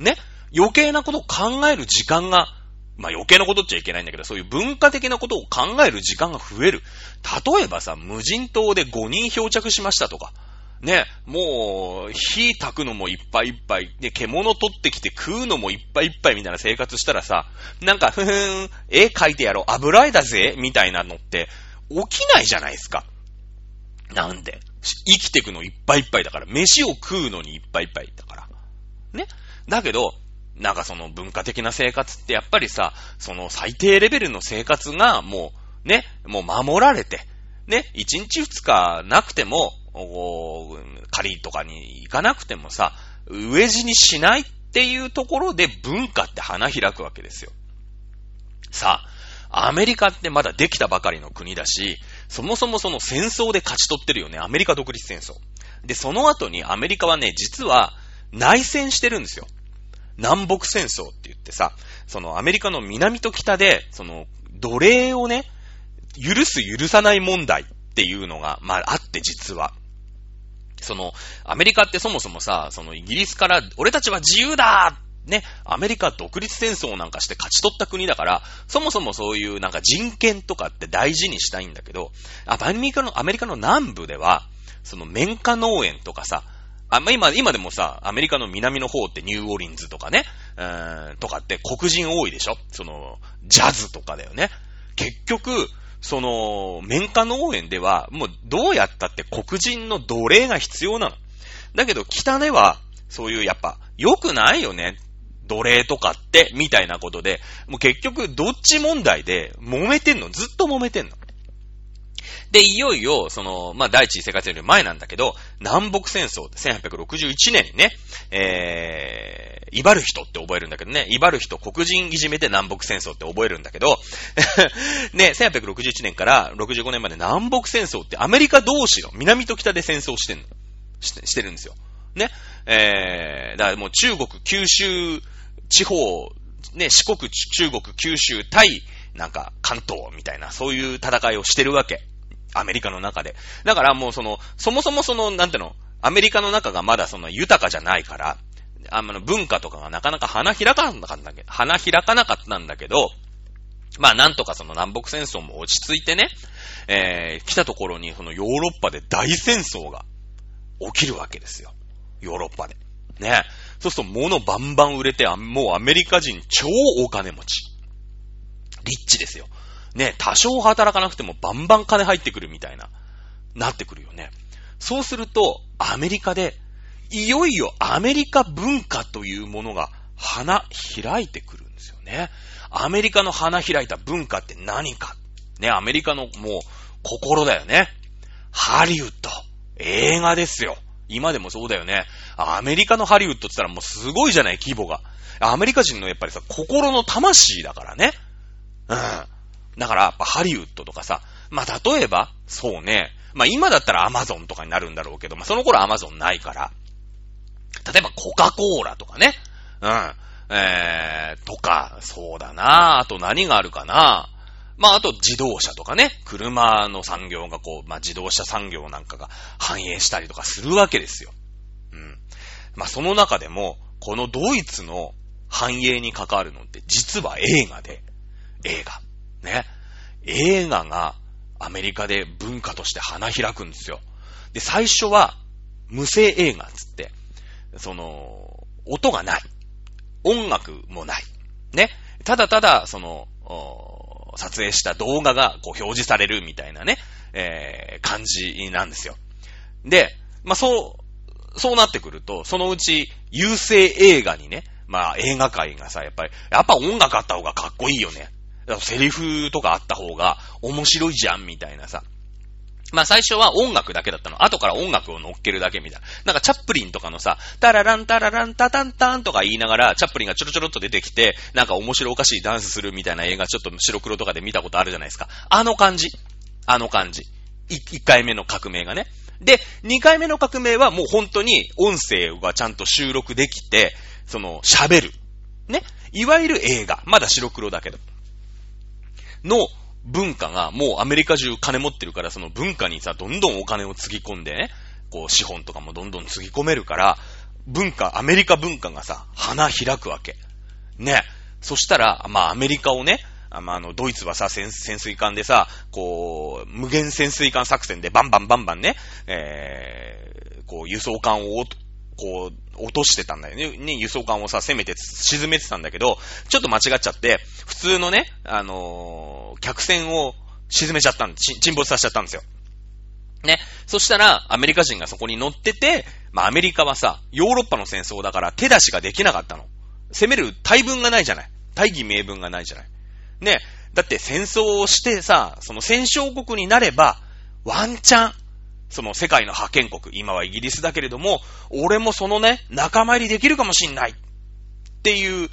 [SPEAKER 1] ね？余計なことを考える時間が、まあ余計なことっちゃいけないんだけど、そういう文化的なことを考える時間が増える。例えばさ、無人島で5人漂着しましたとか、ね、もう、火炊くのもいっぱいいっぱい、で、獣取ってきて食うのもいっぱいいっぱいみたいな生活したらさ、なんか、ふふん、絵描いてやろう、油絵だぜ、みたいなのって、起きないじゃないですか。なんで？生きてくのいっぱいいっぱいだから。飯を食うのにいっぱいいっぱいだから。ね？だけど、なんかその文化的な生活ってやっぱりさ、その最低レベルの生活がもう、ね、もう守られて、ね、1日2日なくても、狩りとかに行かなくてもさ、飢え死にしないっていうところで文化って花開くわけですよ。さあ、アメリカってまだできたばかりの国だし、そもそもその戦争で勝ち取ってるよね。アメリカ独立戦争。で、その後にアメリカはね、実は内戦してるんですよ。南北戦争って言ってさ、そのアメリカの南と北で、その奴隷をね、許す許さない問題っていうのが、まああって実は。その、アメリカってそもそもさ、そのイギリスから、俺たちは自由だね、アメリカ独立戦争なんかして勝ち取った国だから、そもそもそういうなんか人権とかって大事にしたいんだけど、アメリカの、アメリカの南部では、その綿花農園とかさ、あ、まあ、今、今でもさ、アメリカの南の方ってニューオリンズとかね、うーん、とかって黒人多いでしょ？その、ジャズとかだよね。結局、その、綿花農園では、もうどうやったって黒人の奴隷が必要なの。だけど北では、そういうやっぱ、良くないよね。奴隷とかって、みたいなことで、もう結局どっち問題で揉めてんの？ずっと揉めてんの？で、いよいよ、その、まあ、第一次世界戦より前なんだけど、南北戦争、1861年にね、えー、威張る人って覚えるんだけどね、威張る人、黒人いじめて南北戦争って覚えるんだけど、*laughs* ね、1861年から65年まで南北戦争ってアメリカ同士の南と北で戦争してんの。して、してるんですよ。ね？えー、だからもう中国、九州地方、ね、四国、中国、九州、対、なんか、関東みたいな、そういう戦いをしてるわけ。アメリカの中で。だからもうその、そもそもその、なんていうの、アメリカの中がまだその豊かじゃないから、あの文化とかがなかなか花開かなかったんだけど、花開かなかったんだけど、まあなんとかその南北戦争も落ち着いてね、えー、来たところにそのヨーロッパで大戦争が起きるわけですよ。ヨーロッパで。ね。そうすると物バンバン売れて、もうアメリカ人超お金持ち。リッチですよ。ね、多少働かなくてもバンバン金入ってくるみたいな、なってくるよね。そうすると、アメリカで、いよいよアメリカ文化というものが花開いてくるんですよね。アメリカの花開いた文化って何か。ね、アメリカのもう心だよね。ハリウッド。映画ですよ。今でもそうだよね。アメリカのハリウッドって言ったらもうすごいじゃない、規模が。アメリカ人のやっぱりさ、心の魂だからね。うん。だから、やっぱハリウッドとかさ、まあ、例えば、そうね、まあ今だったらアマゾンとかになるんだろうけど、まあその頃アマゾンないから、例えばコカ・コーラとかね。うん。えー、とか、そうだなあと何があるかなまあ、あと自動車とかね、車の産業がこう、まあ自動車産業なんかが反映したりとかするわけですよ。うん。まあその中でも、このドイツの繁栄に関わるのって実は映画で、映画。ね。映画がアメリカで文化として花開くんですよ。で、最初は無声映画つって、その、音がない。音楽もない。ね。ただただ、その、撮影した動画がこう表示されるみたいなね、えー、感じなんですよ。で、まあ、そう、そうなってくると、そのうち、優勢映画にね、まあ、映画界がさ、やっぱり、やっぱ音楽あった方がかっこいいよね。セリフとかあった方が面白いじゃん、みたいなさ。まあ最初は音楽だけだったの。後から音楽を乗っけるだけみたいな。なんかチャップリンとかのさ、タラランタラランタタンタンとか言いながら、チャップリンがちょろちょろっと出てきて、なんか面白おかしいダンスするみたいな映画ちょっと白黒とかで見たことあるじゃないですか。あの感じ。あの感じ。1回目の革命がね。で、2回目の革命はもう本当に音声がちゃんと収録できて、その、喋る。ね。いわゆる映画。まだ白黒だけど。の、文化がもうアメリカ中金持ってるから、その文化にさ、どんどんお金をつぎ込んでね、こう資本とかもどんどんつぎ込めるから、文化、アメリカ文化がさ、花開くわけ。ね。そしたら、まあアメリカをね、あまあ、あの、ドイツはさ、潜水艦でさ、こう、無限潜水艦作戦でバンバンバンバンね、えー、こう、輸送艦をこう、落としてたんだよね。ね、輸送艦をさ、攻めて、沈めてたんだけど、ちょっと間違っちゃって、普通のね、あのー、客船を沈めちゃったん沈没させちゃったんですよ。ね。そしたら、アメリカ人がそこに乗ってて、まあ、アメリカはさ、ヨーロッパの戦争だから手出しができなかったの。攻める大分がないじゃない。大義名分がないじゃない。ね。だって戦争をしてさ、その戦勝国になれば、ワンチャン、その世界の覇権国、今はイギリスだけれども、俺もそのね、仲間入りできるかもしんないっていう、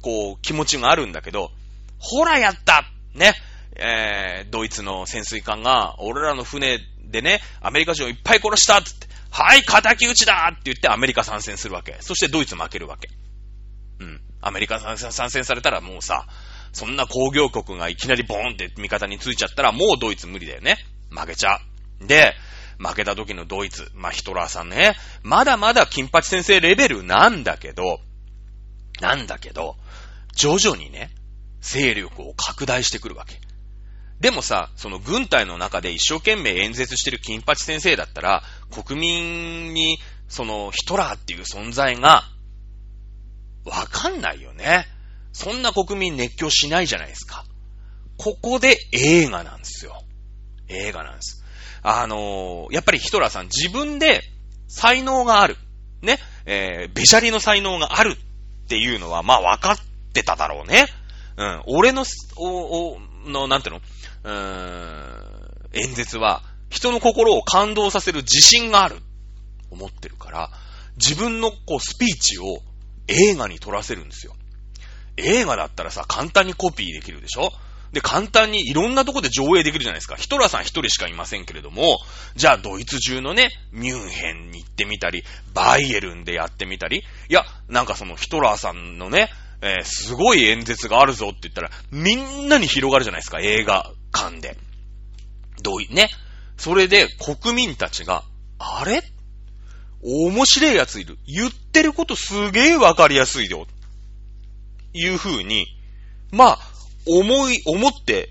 [SPEAKER 1] こう、気持ちがあるんだけど、ほらやったね、えー、ドイツの潜水艦が、俺らの船でね、アメリカ人をいっぱい殺したっつって、はい、仇討ちだって言ってアメリカ参戦するわけ。そしてドイツ負けるわけ。うん。アメリカ参戦されたらもうさ、そんな工業国がいきなりボーンって味方についちゃったらもうドイツ無理だよね。負けちゃう。で、負けた時のドイツ、まあ、ヒトラーさんね、まだまだ金八先生レベルなんだけど、なんだけど、徐々にね、勢力を拡大してくるわけ。でもさ、その軍隊の中で一生懸命演説してる金八先生だったら、国民に、そのヒトラーっていう存在が、わかんないよね。そんな国民熱狂しないじゃないですか。ここで映画なんですよ。映画なんです。あのー、やっぱりヒトラーさん自分で才能がある。ね。えー、べしゃりの才能があるっていうのは、まあ分かってただろうね。うん。俺の、お、お、の、なんていうの？うーん、演説は、人の心を感動させる自信がある。思ってるから、自分のこうスピーチを映画に撮らせるんですよ。映画だったらさ、簡単にコピーできるでしょ？で、簡単にいろんなとこで上映できるじゃないですか。ヒトラーさん一人しかいませんけれども、じゃあドイツ中のね、ミュンヘンに行ってみたり、バイエルンでやってみたり、いや、なんかそのヒトラーさんのね、えー、すごい演説があるぞって言ったら、みんなに広がるじゃないですか、映画館で。どうい、ね。それで国民たちが、あれ？面白いやついる。言ってることすげえわかりやすいよ。いう風に、まあ、思い、思って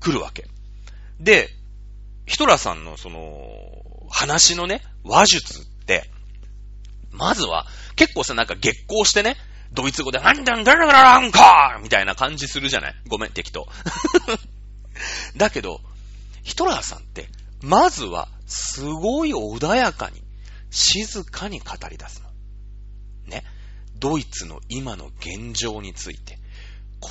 [SPEAKER 1] くるわけ。で、ヒトラーさんのその、話のね、話術って、まずは、結構さ、なんか月光してね、ドイツ語で、なんだんだららんかーみたいな感じするじゃない？ごめん、適当。*laughs* だけど、ヒトラーさんって、まずは、すごい穏やかに、静かに語り出すの。ね？ドイツの今の現状について、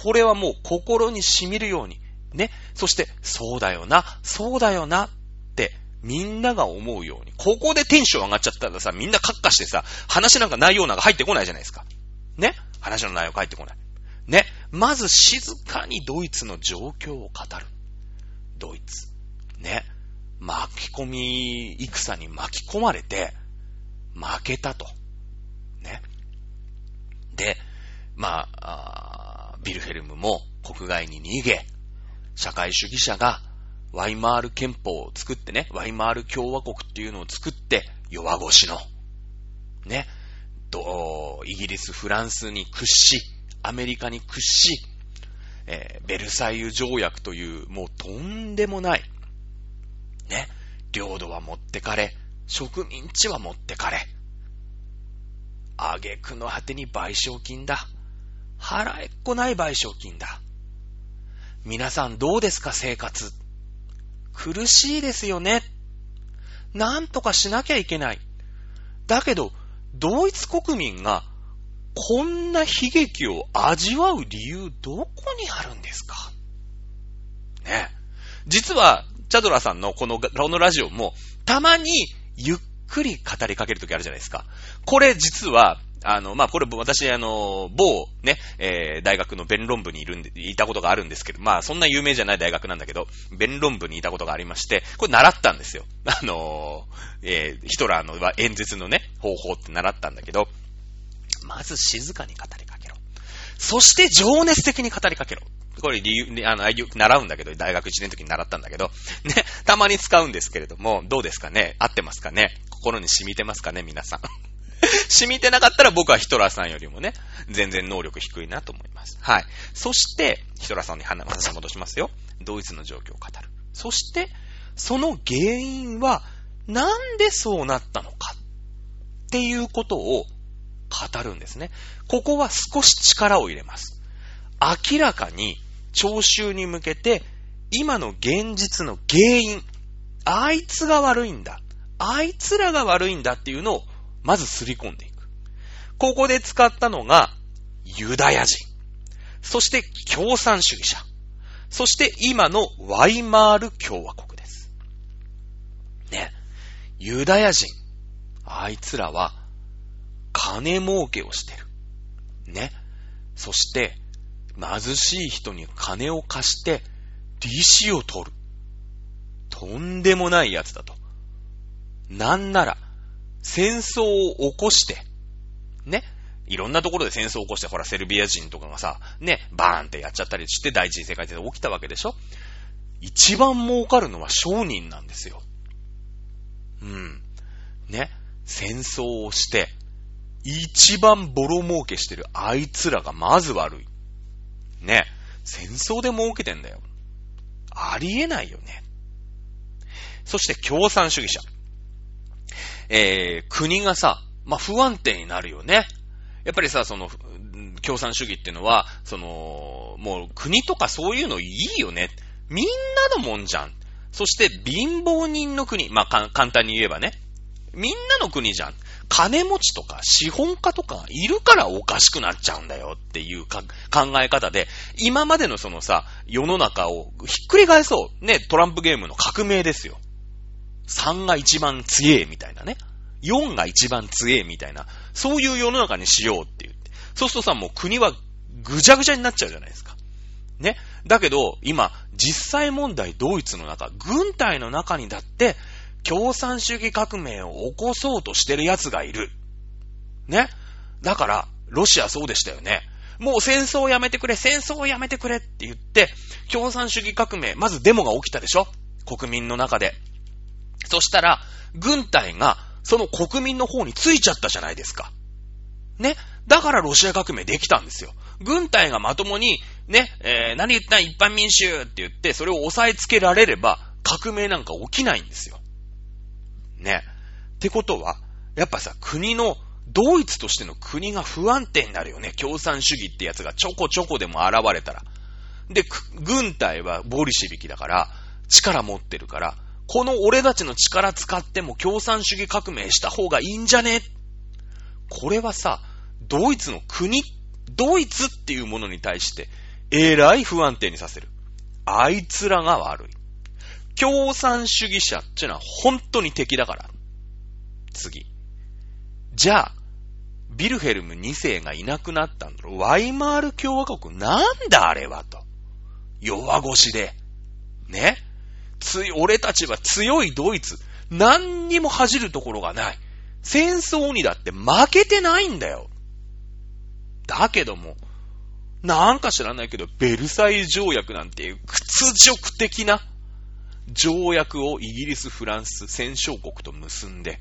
[SPEAKER 1] これはもう心に染みるように、ね。そして、そうだよな、そうだよなって、みんなが思うように。ここでテンション上がっちゃったらさ、みんなカッカしてさ、話なんか内容なんか入ってこないじゃないですか。ね話の内容入ってこない。ね。まず静かにドイツの状況を語る。ドイツ。ね。巻き込み戦に巻き込まれて、負けたと。ね。で、まあ、あビルヘルムも国外に逃げ、社会主義者がワイマール憲法を作ってね、ワイマール共和国っていうのを作って、弱腰の、ね、と、イギリス、フランスに屈し、アメリカに屈し、えー、ベルサイユ条約という、もうとんでもない、ね、領土は持ってかれ、植民地は持ってかれ、挙句の果てに賠償金だ。払えっこない賠償金だ。皆さんどうですか生活。苦しいですよね。なんとかしなきゃいけない。だけど、ドイツ国民がこんな悲劇を味わう理由どこにあるんですかね。実は、チャドラさんのこのこのラジオも、たまにゆっくり語りかけるときあるじゃないですか。これ実は、あの、まあ、これ私、あの、某ね、えー、大学の弁論部にいるんで、いたことがあるんですけど、まあ、そんな有名じゃない大学なんだけど、弁論部にいたことがありまして、これ習ったんですよ。*laughs* あのえー、ヒトラーの演説のね、方法って習ったんだけど、まず静かに語りかけろ。そして情熱的に語りかけろ。これ理由、あの、習うんだけど、大学1年の時に習ったんだけど、ね、たまに使うんですけれども、どうですかね？合ってますかね？心に染みてますかね？皆さん。*laughs* *laughs* 染みてなかったら僕はヒトラーさんよりもね、全然能力低いなと思います。はい。そして、ヒトラーさんに話戻しますよ。ドイツの状況を語る。そして、その原因は、なんでそうなったのかっていうことを語るんですね。ここは少し力を入れます。明らかに聴衆に向けて、今の現実の原因、あいつが悪いんだ。あいつらが悪いんだっていうのをまずすり込んでいく。ここで使ったのが、ユダヤ人。そして共産主義者。そして今のワイマール共和国です。ね。ユダヤ人。あいつらは、金儲けをしてる。ね。そして、貧しい人に金を貸して、利子を取る。とんでもない奴だと。なんなら、戦争を起こして、ね。いろんなところで戦争を起こして、ほら、セルビア人とかがさ、ね、バーンってやっちゃったりして、第一次世界戦で起きたわけでしょ？一番儲かるのは商人なんですよ。うん。ね。戦争をして、一番ボロ儲けしてるあいつらがまず悪い。ね。戦争で儲けてんだよ。ありえないよね。そして共産主義者。えー、国がさ、まあ、不安定になるよね。やっぱりさ、その、共産主義っていうのは、その、もう国とかそういうのいいよね。みんなのもんじゃん。そして貧乏人の国。まあ、簡単に言えばね。みんなの国じゃん。金持ちとか資本家とかいるからおかしくなっちゃうんだよっていう考え方で、今までのそのさ、世の中をひっくり返そう。ね、トランプゲームの革命ですよ。3が一番強えみたいなね。4が一番強えみたいな。そういう世の中にしようって言って。そうするとさ、もう国はぐちゃぐちゃになっちゃうじゃないですか。ね。だけど、今、実際問題ドイツの中、軍隊の中にだって、共産主義革命を起こそうとしてる奴がいる。ね。だから、ロシアそうでしたよね。もう戦争をやめてくれ、戦争をやめてくれって言って、共産主義革命、まずデモが起きたでしょ？国民の中で。そしたら、軍隊がその国民の方についちゃったじゃないですか。ね？だからロシア革命できたんですよ。軍隊がまともに、ね、えー、何言ったん？一般民主って言って、それを押さえつけられれば、革命なんか起きないんですよ。ね？ってことは、やっぱさ、国の、ドイツとしての国が不安定になるよね。共産主義ってやつがちょこちょこでも現れたら。で、軍隊はボリシビキだから、力持ってるから、この俺たちの力使っても共産主義革命した方がいいんじゃね？これはさ、ドイツの国、ドイツっていうものに対して、えらい不安定にさせる。あいつらが悪い。共産主義者っていうのは本当に敵だから。次。じゃあ、ビルヘルム2世がいなくなったんだろワイマール共和国なんだあれはと。弱腰で。ね？つい、俺たちは強いドイツ。何にも恥じるところがない。戦争にだって負けてないんだよ。だけども、なんか知らないけど、ベルサイ条約なんていう屈辱的な条約をイギリス、フランス、戦勝国と結んで、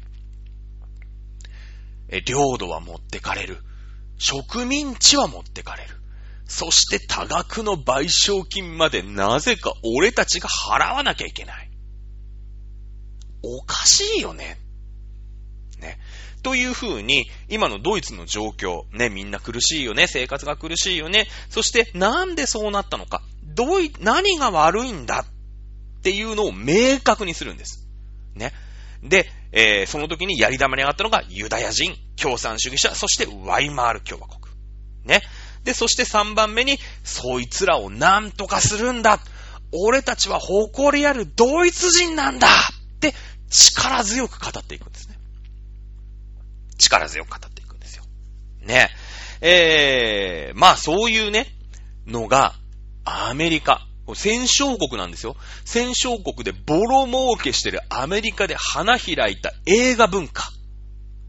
[SPEAKER 1] え、領土は持ってかれる。植民地は持ってかれる。そして多額の賠償金までなぜか俺たちが払わなきゃいけない。おかしいよね。ね。というふうに、今のドイツの状況、ね、みんな苦しいよね、生活が苦しいよね、そしてなんでそうなったのか、どうい、何が悪いんだっていうのを明確にするんです。ね。で、えー、その時にやり玉に上がったのがユダヤ人、共産主義者、そしてワイマール共和国。ね。で、そして3番目に、そいつらを何とかするんだ俺たちは誇りあるドイツ人なんだって力強く語っていくんですね。力強く語っていくんですよ。ね。えー、まあそういうね、のが、アメリカ。戦勝国なんですよ。戦勝国でボロ儲けしてるアメリカで花開いた映画文化。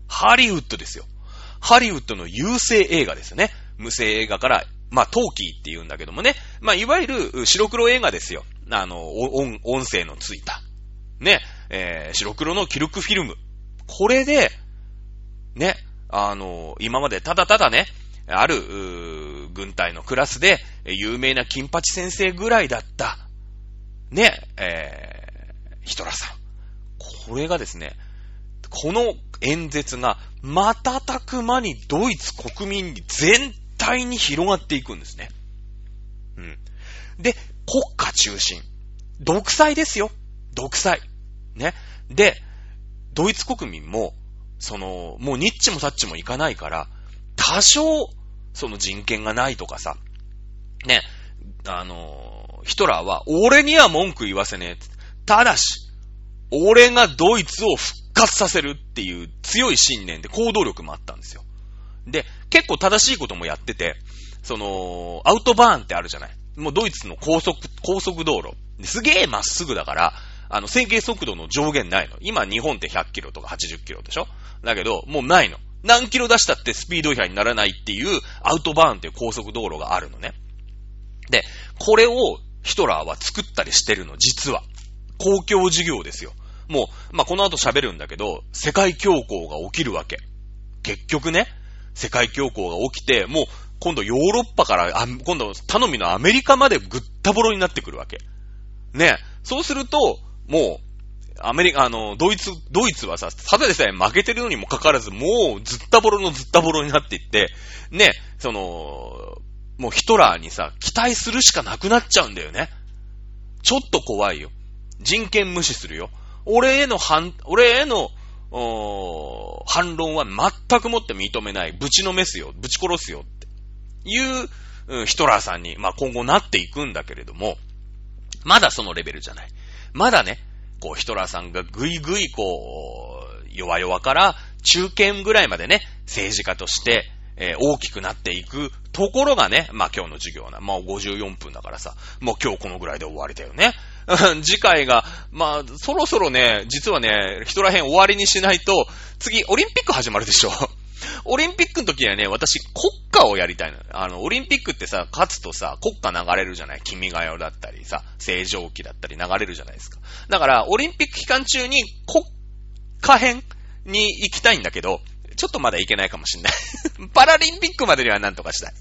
[SPEAKER 1] ハリウッドですよ。ハリウッドの優勢映画ですよね。無声映画から、まあ、トーキーって言うんだけどもね。まあ、いわゆる白黒映画ですよ。あの、音、音声のついた。ね。えー、白黒のキルクフィルム。これで、ね、あの、今までただただね、ある、軍隊のクラスで、有名な金八先生ぐらいだった、ね、えー、ヒトラーさん。これがですね、この演説が瞬く間にドイツ国民に全体に広がっていくんですね。うん。で、国家中心。独裁ですよ。独裁。ね。で、ドイツ国民も、その、もうニッチもサッチもいかないから、多少、その人権がないとかさ、ね、あの、ヒトラーは、俺には文句言わせねえ。ただし、俺がドイツを復活させるっていう強い信念で行動力もあったんですよ。で、結構正しいこともやってて、その、アウトバーンってあるじゃない。もうドイツの高速、高速道路。すげえまっすぐだから、あの、線形速度の上限ないの。今日本って100キロとか80キロでしょ？だけど、もうないの。何キロ出したってスピード違反にならないっていうアウトバーンっていう高速道路があるのね。で、これをヒトラーは作ったりしてるの、実は。公共事業ですよ。もう、まあ、この後喋るんだけど、世界恐慌が起きるわけ。結局ね、世界恐慌が起きて、もう、今度ヨーロッパから、今度頼みのアメリカまでぐったぼろになってくるわけ。ね。そうすると、もう、アメリカ、あの、ドイツ、ドイツはさ、ただでさえ負けてるのにもかかわらず、もうずったぼろのずったぼろになっていって、ね、その、もうヒトラーにさ、期待するしかなくなっちゃうんだよね。ちょっと怖いよ。人権無視するよ。俺への反、俺への、反論は全くもって認めない。ぶちのめすよ。ぶち殺すよ。っていう、うん、ヒトラーさんに、まあ、今後なっていくんだけれども、まだそのレベルじゃない。まだね、こう、ヒトラーさんがぐいぐい、こう、弱々から中堅ぐらいまでね、政治家として、えー、大きくなっていくところがね、まあ今日の授業な、まあ54分だからさ、もう今日このぐらいで終わりだよね。*laughs* 次回が、まあ、そろそろね、実はね、人らへん終わりにしないと、次、オリンピック始まるでしょ。*laughs* オリンピックの時にはね、私、国歌をやりたいの。あの、オリンピックってさ、勝つとさ、国歌流れるじゃない？君が代だったりさ、正常期だったり流れるじゃないですか。だから、オリンピック期間中に国歌編に行きたいんだけど、ちょっとまだ行けないかもしんない *laughs* パラリンピックまでにはなんとかしたい。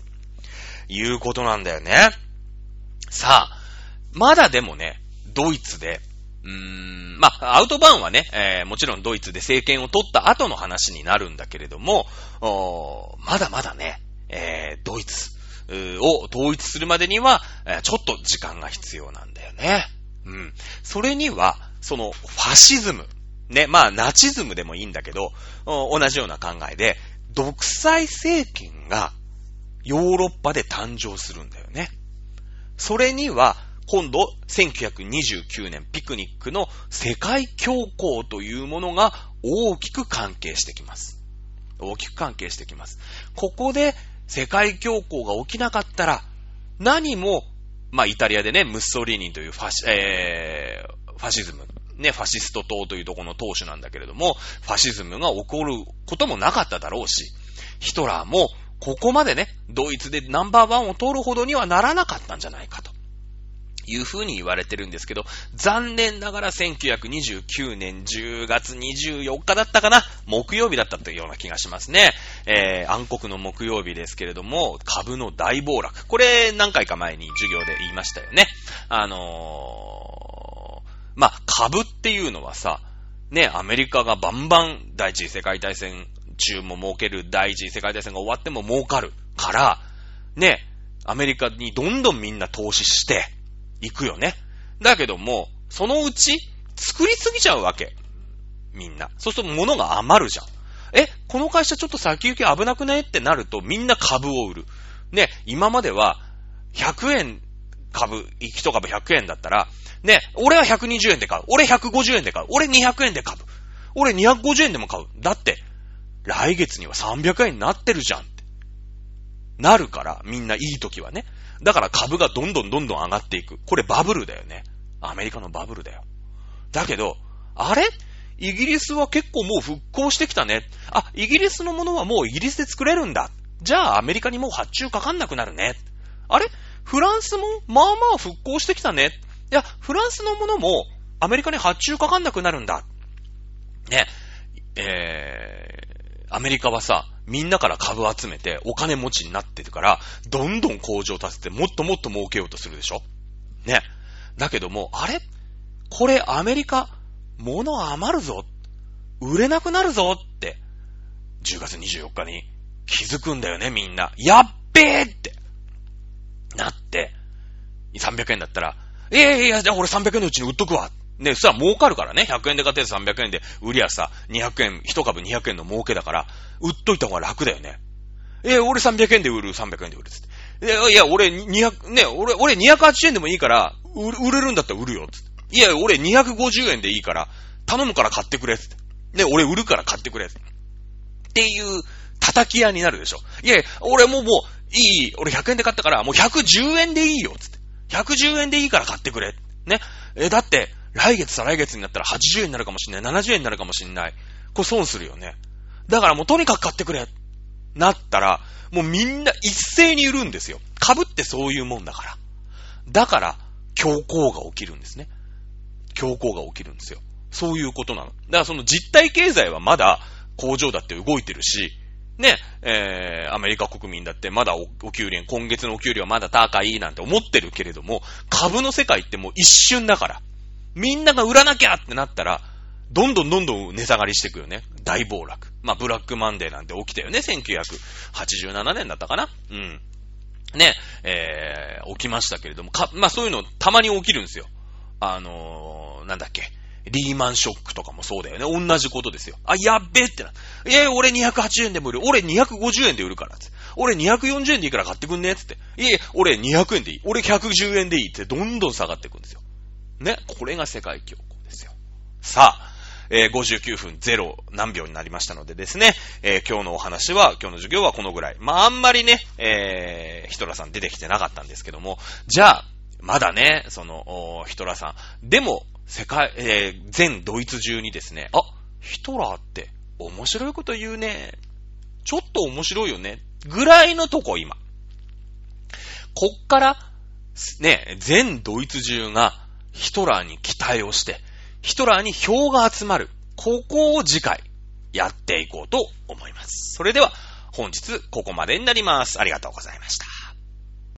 [SPEAKER 1] いうことなんだよね。さあ、まだでもね、ドイツで、うーん、まあ、アウトバーンはね、えー、もちろんドイツで政権を取った後の話になるんだけれども、おまだまだね、えー、ドイツを統一するまでには、えー、ちょっと時間が必要なんだよね。うん。それには、その、ファシズム。ね、まあ、ナチズムでもいいんだけど、同じような考えで、独裁政権がヨーロッパで誕生するんだよね。それには、今度、1929年ピクニックの世界恐慌というものが大きく関係してきます。大きく関係してきます。ここで世界恐慌が起きなかったら、何も、まあ、イタリアでね、ムッソリーニというファシ、えー、ファシズム。ね、ファシスト党というとこの党首なんだけれども、ファシズムが起こることもなかっただろうし、ヒトラーもここまでね、ドイツでナンバーワンを取るほどにはならなかったんじゃないかと。いうふうに言われてるんですけど、残念ながら1929年10月24日だったかな木曜日だったというような気がしますね。えー、暗黒の木曜日ですけれども、株の大暴落。これ何回か前に授業で言いましたよね。あのー、まあ、株っていうのはさ、ね、アメリカがバンバン第一次世界大戦中も儲ける第一次世界大戦が終わっても儲かるから、ね、アメリカにどんどんみんな投資して、行くよね。だけども、そのうち、作りすぎちゃうわけ。みんな。そうすると物が余るじゃん。え、この会社ちょっと先行き危なくね？ってなるとみんな株を売る。ね、今までは100円株、1株100円だったら、ね、俺は120円で買う。俺150円で買う。俺200円で買う。俺250円でも買う。だって、来月には300円になってるじゃんって。なるから、みんないい時はね。だから株がどんどんどんどん上がっていく。これバブルだよね。アメリカのバブルだよ。だけど、あれ？イギリスは結構もう復興してきたね。あ、イギリスのものはもうイギリスで作れるんだ。じゃあアメリカにもう発注かかんなくなるね。あれ？フランスもまあまあ復興してきたね。いや、フランスのものもアメリカに発注かかんなくなるんだ。ね。えー、アメリカはさ、みんなから株集めてお金持ちになってるから、どんどん工場建ててもっともっと儲けようとするでしょ？ね。だけども、あれ？これアメリカ、物余るぞ。売れなくなるぞって、10月24日に気づくんだよね、みんな。やっべえってなって、300円だったら、ええいや、じゃあ俺300円のうちに売っとくわ。ね、それは儲かるからね。100円で買って300円で売りゃさ、200円、1株200円の儲けだから、売っといた方が楽だよね。え、俺300円で売る、300円で売るつって。いや、いや、俺200、ね、俺、俺280円でもいいから、売れるんだったら売るよ、つって。いや、俺250円でいいから、頼むから買ってくれ、つって。ね、俺売るから買ってくれ、っていう叩き屋になるでしょ。いやいや、俺もうもう、いい、俺100円で買ったから、もう110円でいいよ、つって。110円でいいから買ってくれ。ね。え、だって、来月再来月になったら80円になるかもしんない。70円になるかもしんない。これ損するよね。だからもうとにかく買ってくれ。なったら、もうみんな一斉に売るんですよ。株ってそういうもんだから。だから、強行が起きるんですね。強行が起きるんですよ。そういうことなの。だからその実体経済はまだ工場だって動いてるし、ね、えー、アメリカ国民だってまだおお給料、今月のお給料まだ高いなんて思ってるけれども、株の世界ってもう一瞬だから。みんなが売らなきゃってなったら、どんどんどんどん値下がりしていくよね。大暴落。まあ、ブラックマンデーなんて起きたよね。1987年だったかなうん。ね、えー、起きましたけれども、か、まあ、そういうのたまに起きるんですよ。あのー、なんだっけ。リーマンショックとかもそうだよね。同じことですよ。あ、やっべえってな。え俺280円でも売る。俺250円で売るからって。俺240円でいいから買ってくんねつって。いえ、俺200円でいい。俺110円でいいってどんどん下がっていくんですよ。ね？これが世界恐慌ですよ。さあ、えー、59分0何秒になりましたのでですね、えー、今日のお話は、今日の授業はこのぐらい。まあ、あんまりね、えー、ヒトラーさん出てきてなかったんですけども、じゃあ、まだね、その、ヒトラーさん。でも、世界、えー、全ドイツ中にですね、あ、ヒトラーって面白いこと言うね。ちょっと面白いよね。ぐらいのとこ、今。こっから、ね、全ドイツ中がヒトラーに期待をして、ヒトラーに票が集まる。ここを次回やっていこうと思います。それでは本日ここまでになります。ありがとうございました。